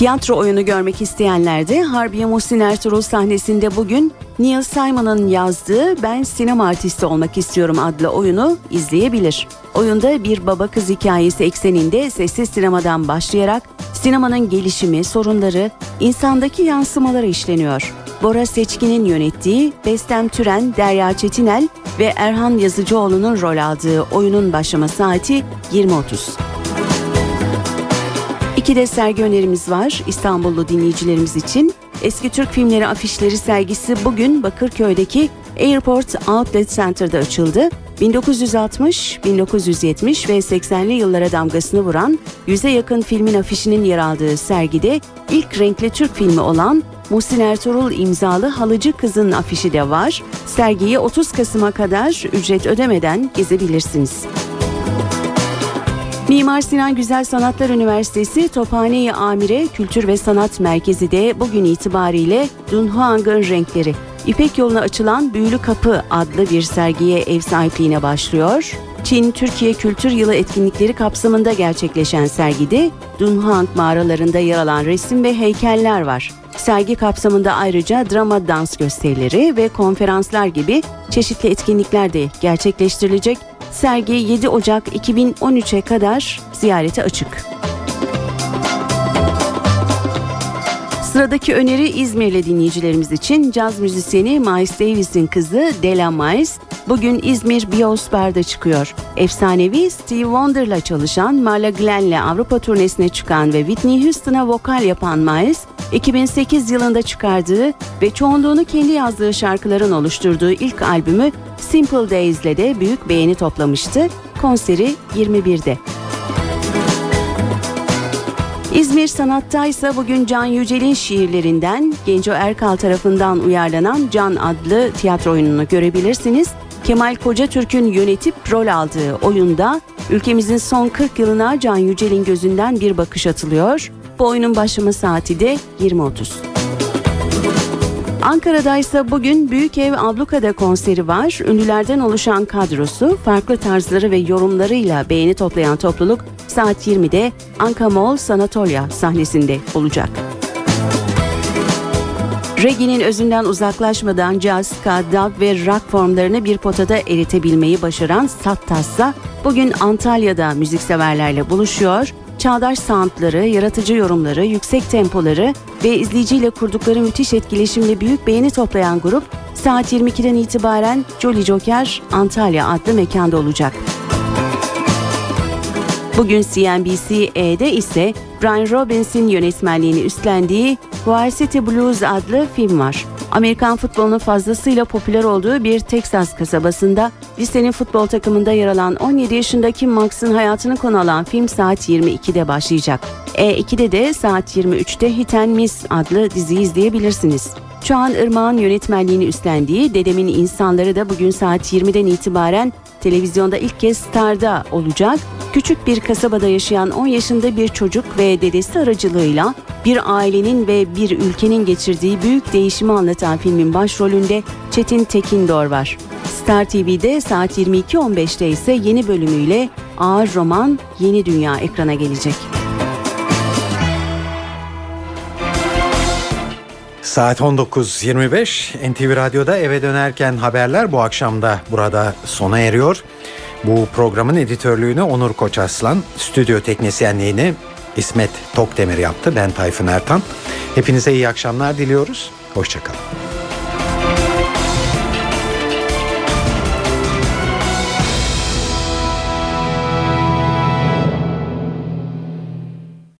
Tiyatro oyunu görmek isteyenler de Harbiye Muhsin Ertuğrul sahnesinde bugün Neil Simon'ın yazdığı Ben Sinema Artisti Olmak İstiyorum adlı oyunu izleyebilir. Oyunda bir baba kız hikayesi ekseninde sessiz sinemadan başlayarak sinemanın gelişimi, sorunları, insandaki yansımaları işleniyor. Bora Seçkin'in yönettiği Bestem Türen, Derya Çetinel ve Erhan Yazıcıoğlu'nun rol aldığı oyunun başlama saati 20.30. İki de sergi önerimiz var İstanbullu dinleyicilerimiz için. Eski Türk filmleri afişleri sergisi bugün Bakırköy'deki Airport Outlet Center'da açıldı. 1960, 1970 ve 80'li yıllara damgasını vuran yüze yakın filmin afişinin yer aldığı sergide ilk renkli Türk filmi olan Muhsin Ertuğrul imzalı Halıcı Kız'ın afişi de var. Sergiyi 30 Kasım'a kadar ücret ödemeden gezebilirsiniz. Mimar Sinan Güzel Sanatlar Üniversitesi Tophane-i Amire Kültür ve Sanat Merkezi de bugün itibariyle Dunhuang'ın renkleri İpek yoluna açılan Büyülü Kapı adlı bir sergiye ev sahipliğine başlıyor. Çin Türkiye Kültür Yılı etkinlikleri kapsamında gerçekleşen sergide Dunhuang mağaralarında yer alan resim ve heykeller var. Sergi kapsamında ayrıca drama dans gösterileri ve konferanslar gibi çeşitli etkinlikler de gerçekleştirilecek. Sergi 7 Ocak 2013'e kadar ziyarete açık. Sıradaki öneri İzmirli dinleyicilerimiz için caz müzisyeni Miles Davis'in kızı Della Miles bugün İzmir Biosper'de çıkıyor. Efsanevi Steve Wonder'la çalışan Marla Glenn'le Avrupa turnesine çıkan ve Whitney Houston'a vokal yapan Miles, 2008 yılında çıkardığı ve çoğunluğunu kendi yazdığı şarkıların oluşturduğu ilk albümü Simple Days'le de büyük beğeni toplamıştı. Konseri 21'de. İzmir Sanat'ta ise bugün Can Yücel'in şiirlerinden Genco Erkal tarafından uyarlanan Can adlı tiyatro oyununu görebilirsiniz. Kemal Kocatürk'ün yönetip rol aldığı oyunda ülkemizin son 40 yılına Can Yücel'in gözünden bir bakış atılıyor. Bu oyunun başlama saati de 20.30. Ankara'da ise bugün Büyük Ev Abluka'da konseri var. Ünlülerden oluşan kadrosu farklı tarzları ve yorumlarıyla beğeni toplayan topluluk saat 20'de Anka Mall Sanatolia sahnesinde olacak. Reggae'nin özünden uzaklaşmadan jazz, ska, dub ve rock formlarını bir potada eritebilmeyi başaran Sattassa bugün Antalya'da müzikseverlerle buluşuyor. Çağdaş soundları, yaratıcı yorumları, yüksek tempoları ve izleyiciyle kurdukları müthiş etkileşimle büyük beğeni toplayan grup saat 22'den itibaren Jolly Joker Antalya adlı mekanda olacak. Bugün CNBC-E'de ise Brian Robbins'in yönetmenliğini üstlendiği Varsity Blues adlı film var. Amerikan futbolunun fazlasıyla popüler olduğu bir Texas kasabasında lisenin futbol takımında yer alan 17 yaşındaki Max'ın hayatını konu alan film saat 22'de başlayacak. E2'de de saat 23'te Hit and Miss adlı diziyi izleyebilirsiniz. Şu an Irmak'ın yönetmenliğini üstlendiği Dedemin İnsanları da bugün saat 20'den itibaren televizyonda ilk kez Star'da olacak. Küçük bir kasabada yaşayan 10 yaşında bir çocuk ve dedesi aracılığıyla bir ailenin ve bir ülkenin geçirdiği büyük değişimi anlatan filmin başrolünde Çetin Tekindor var. Star TV'de saat 22.15'te ise yeni bölümüyle ağır roman Yeni Dünya ekrana gelecek. Saat 19.25 NTV Radyo'da eve dönerken haberler bu akşam da burada sona eriyor. Bu programın editörlüğünü Onur Koçaslan, stüdyo teknisyenliğini İsmet Tokdemir yaptı. Ben Tayfun Ertan. Hepinize iyi akşamlar diliyoruz. Hoşçakalın.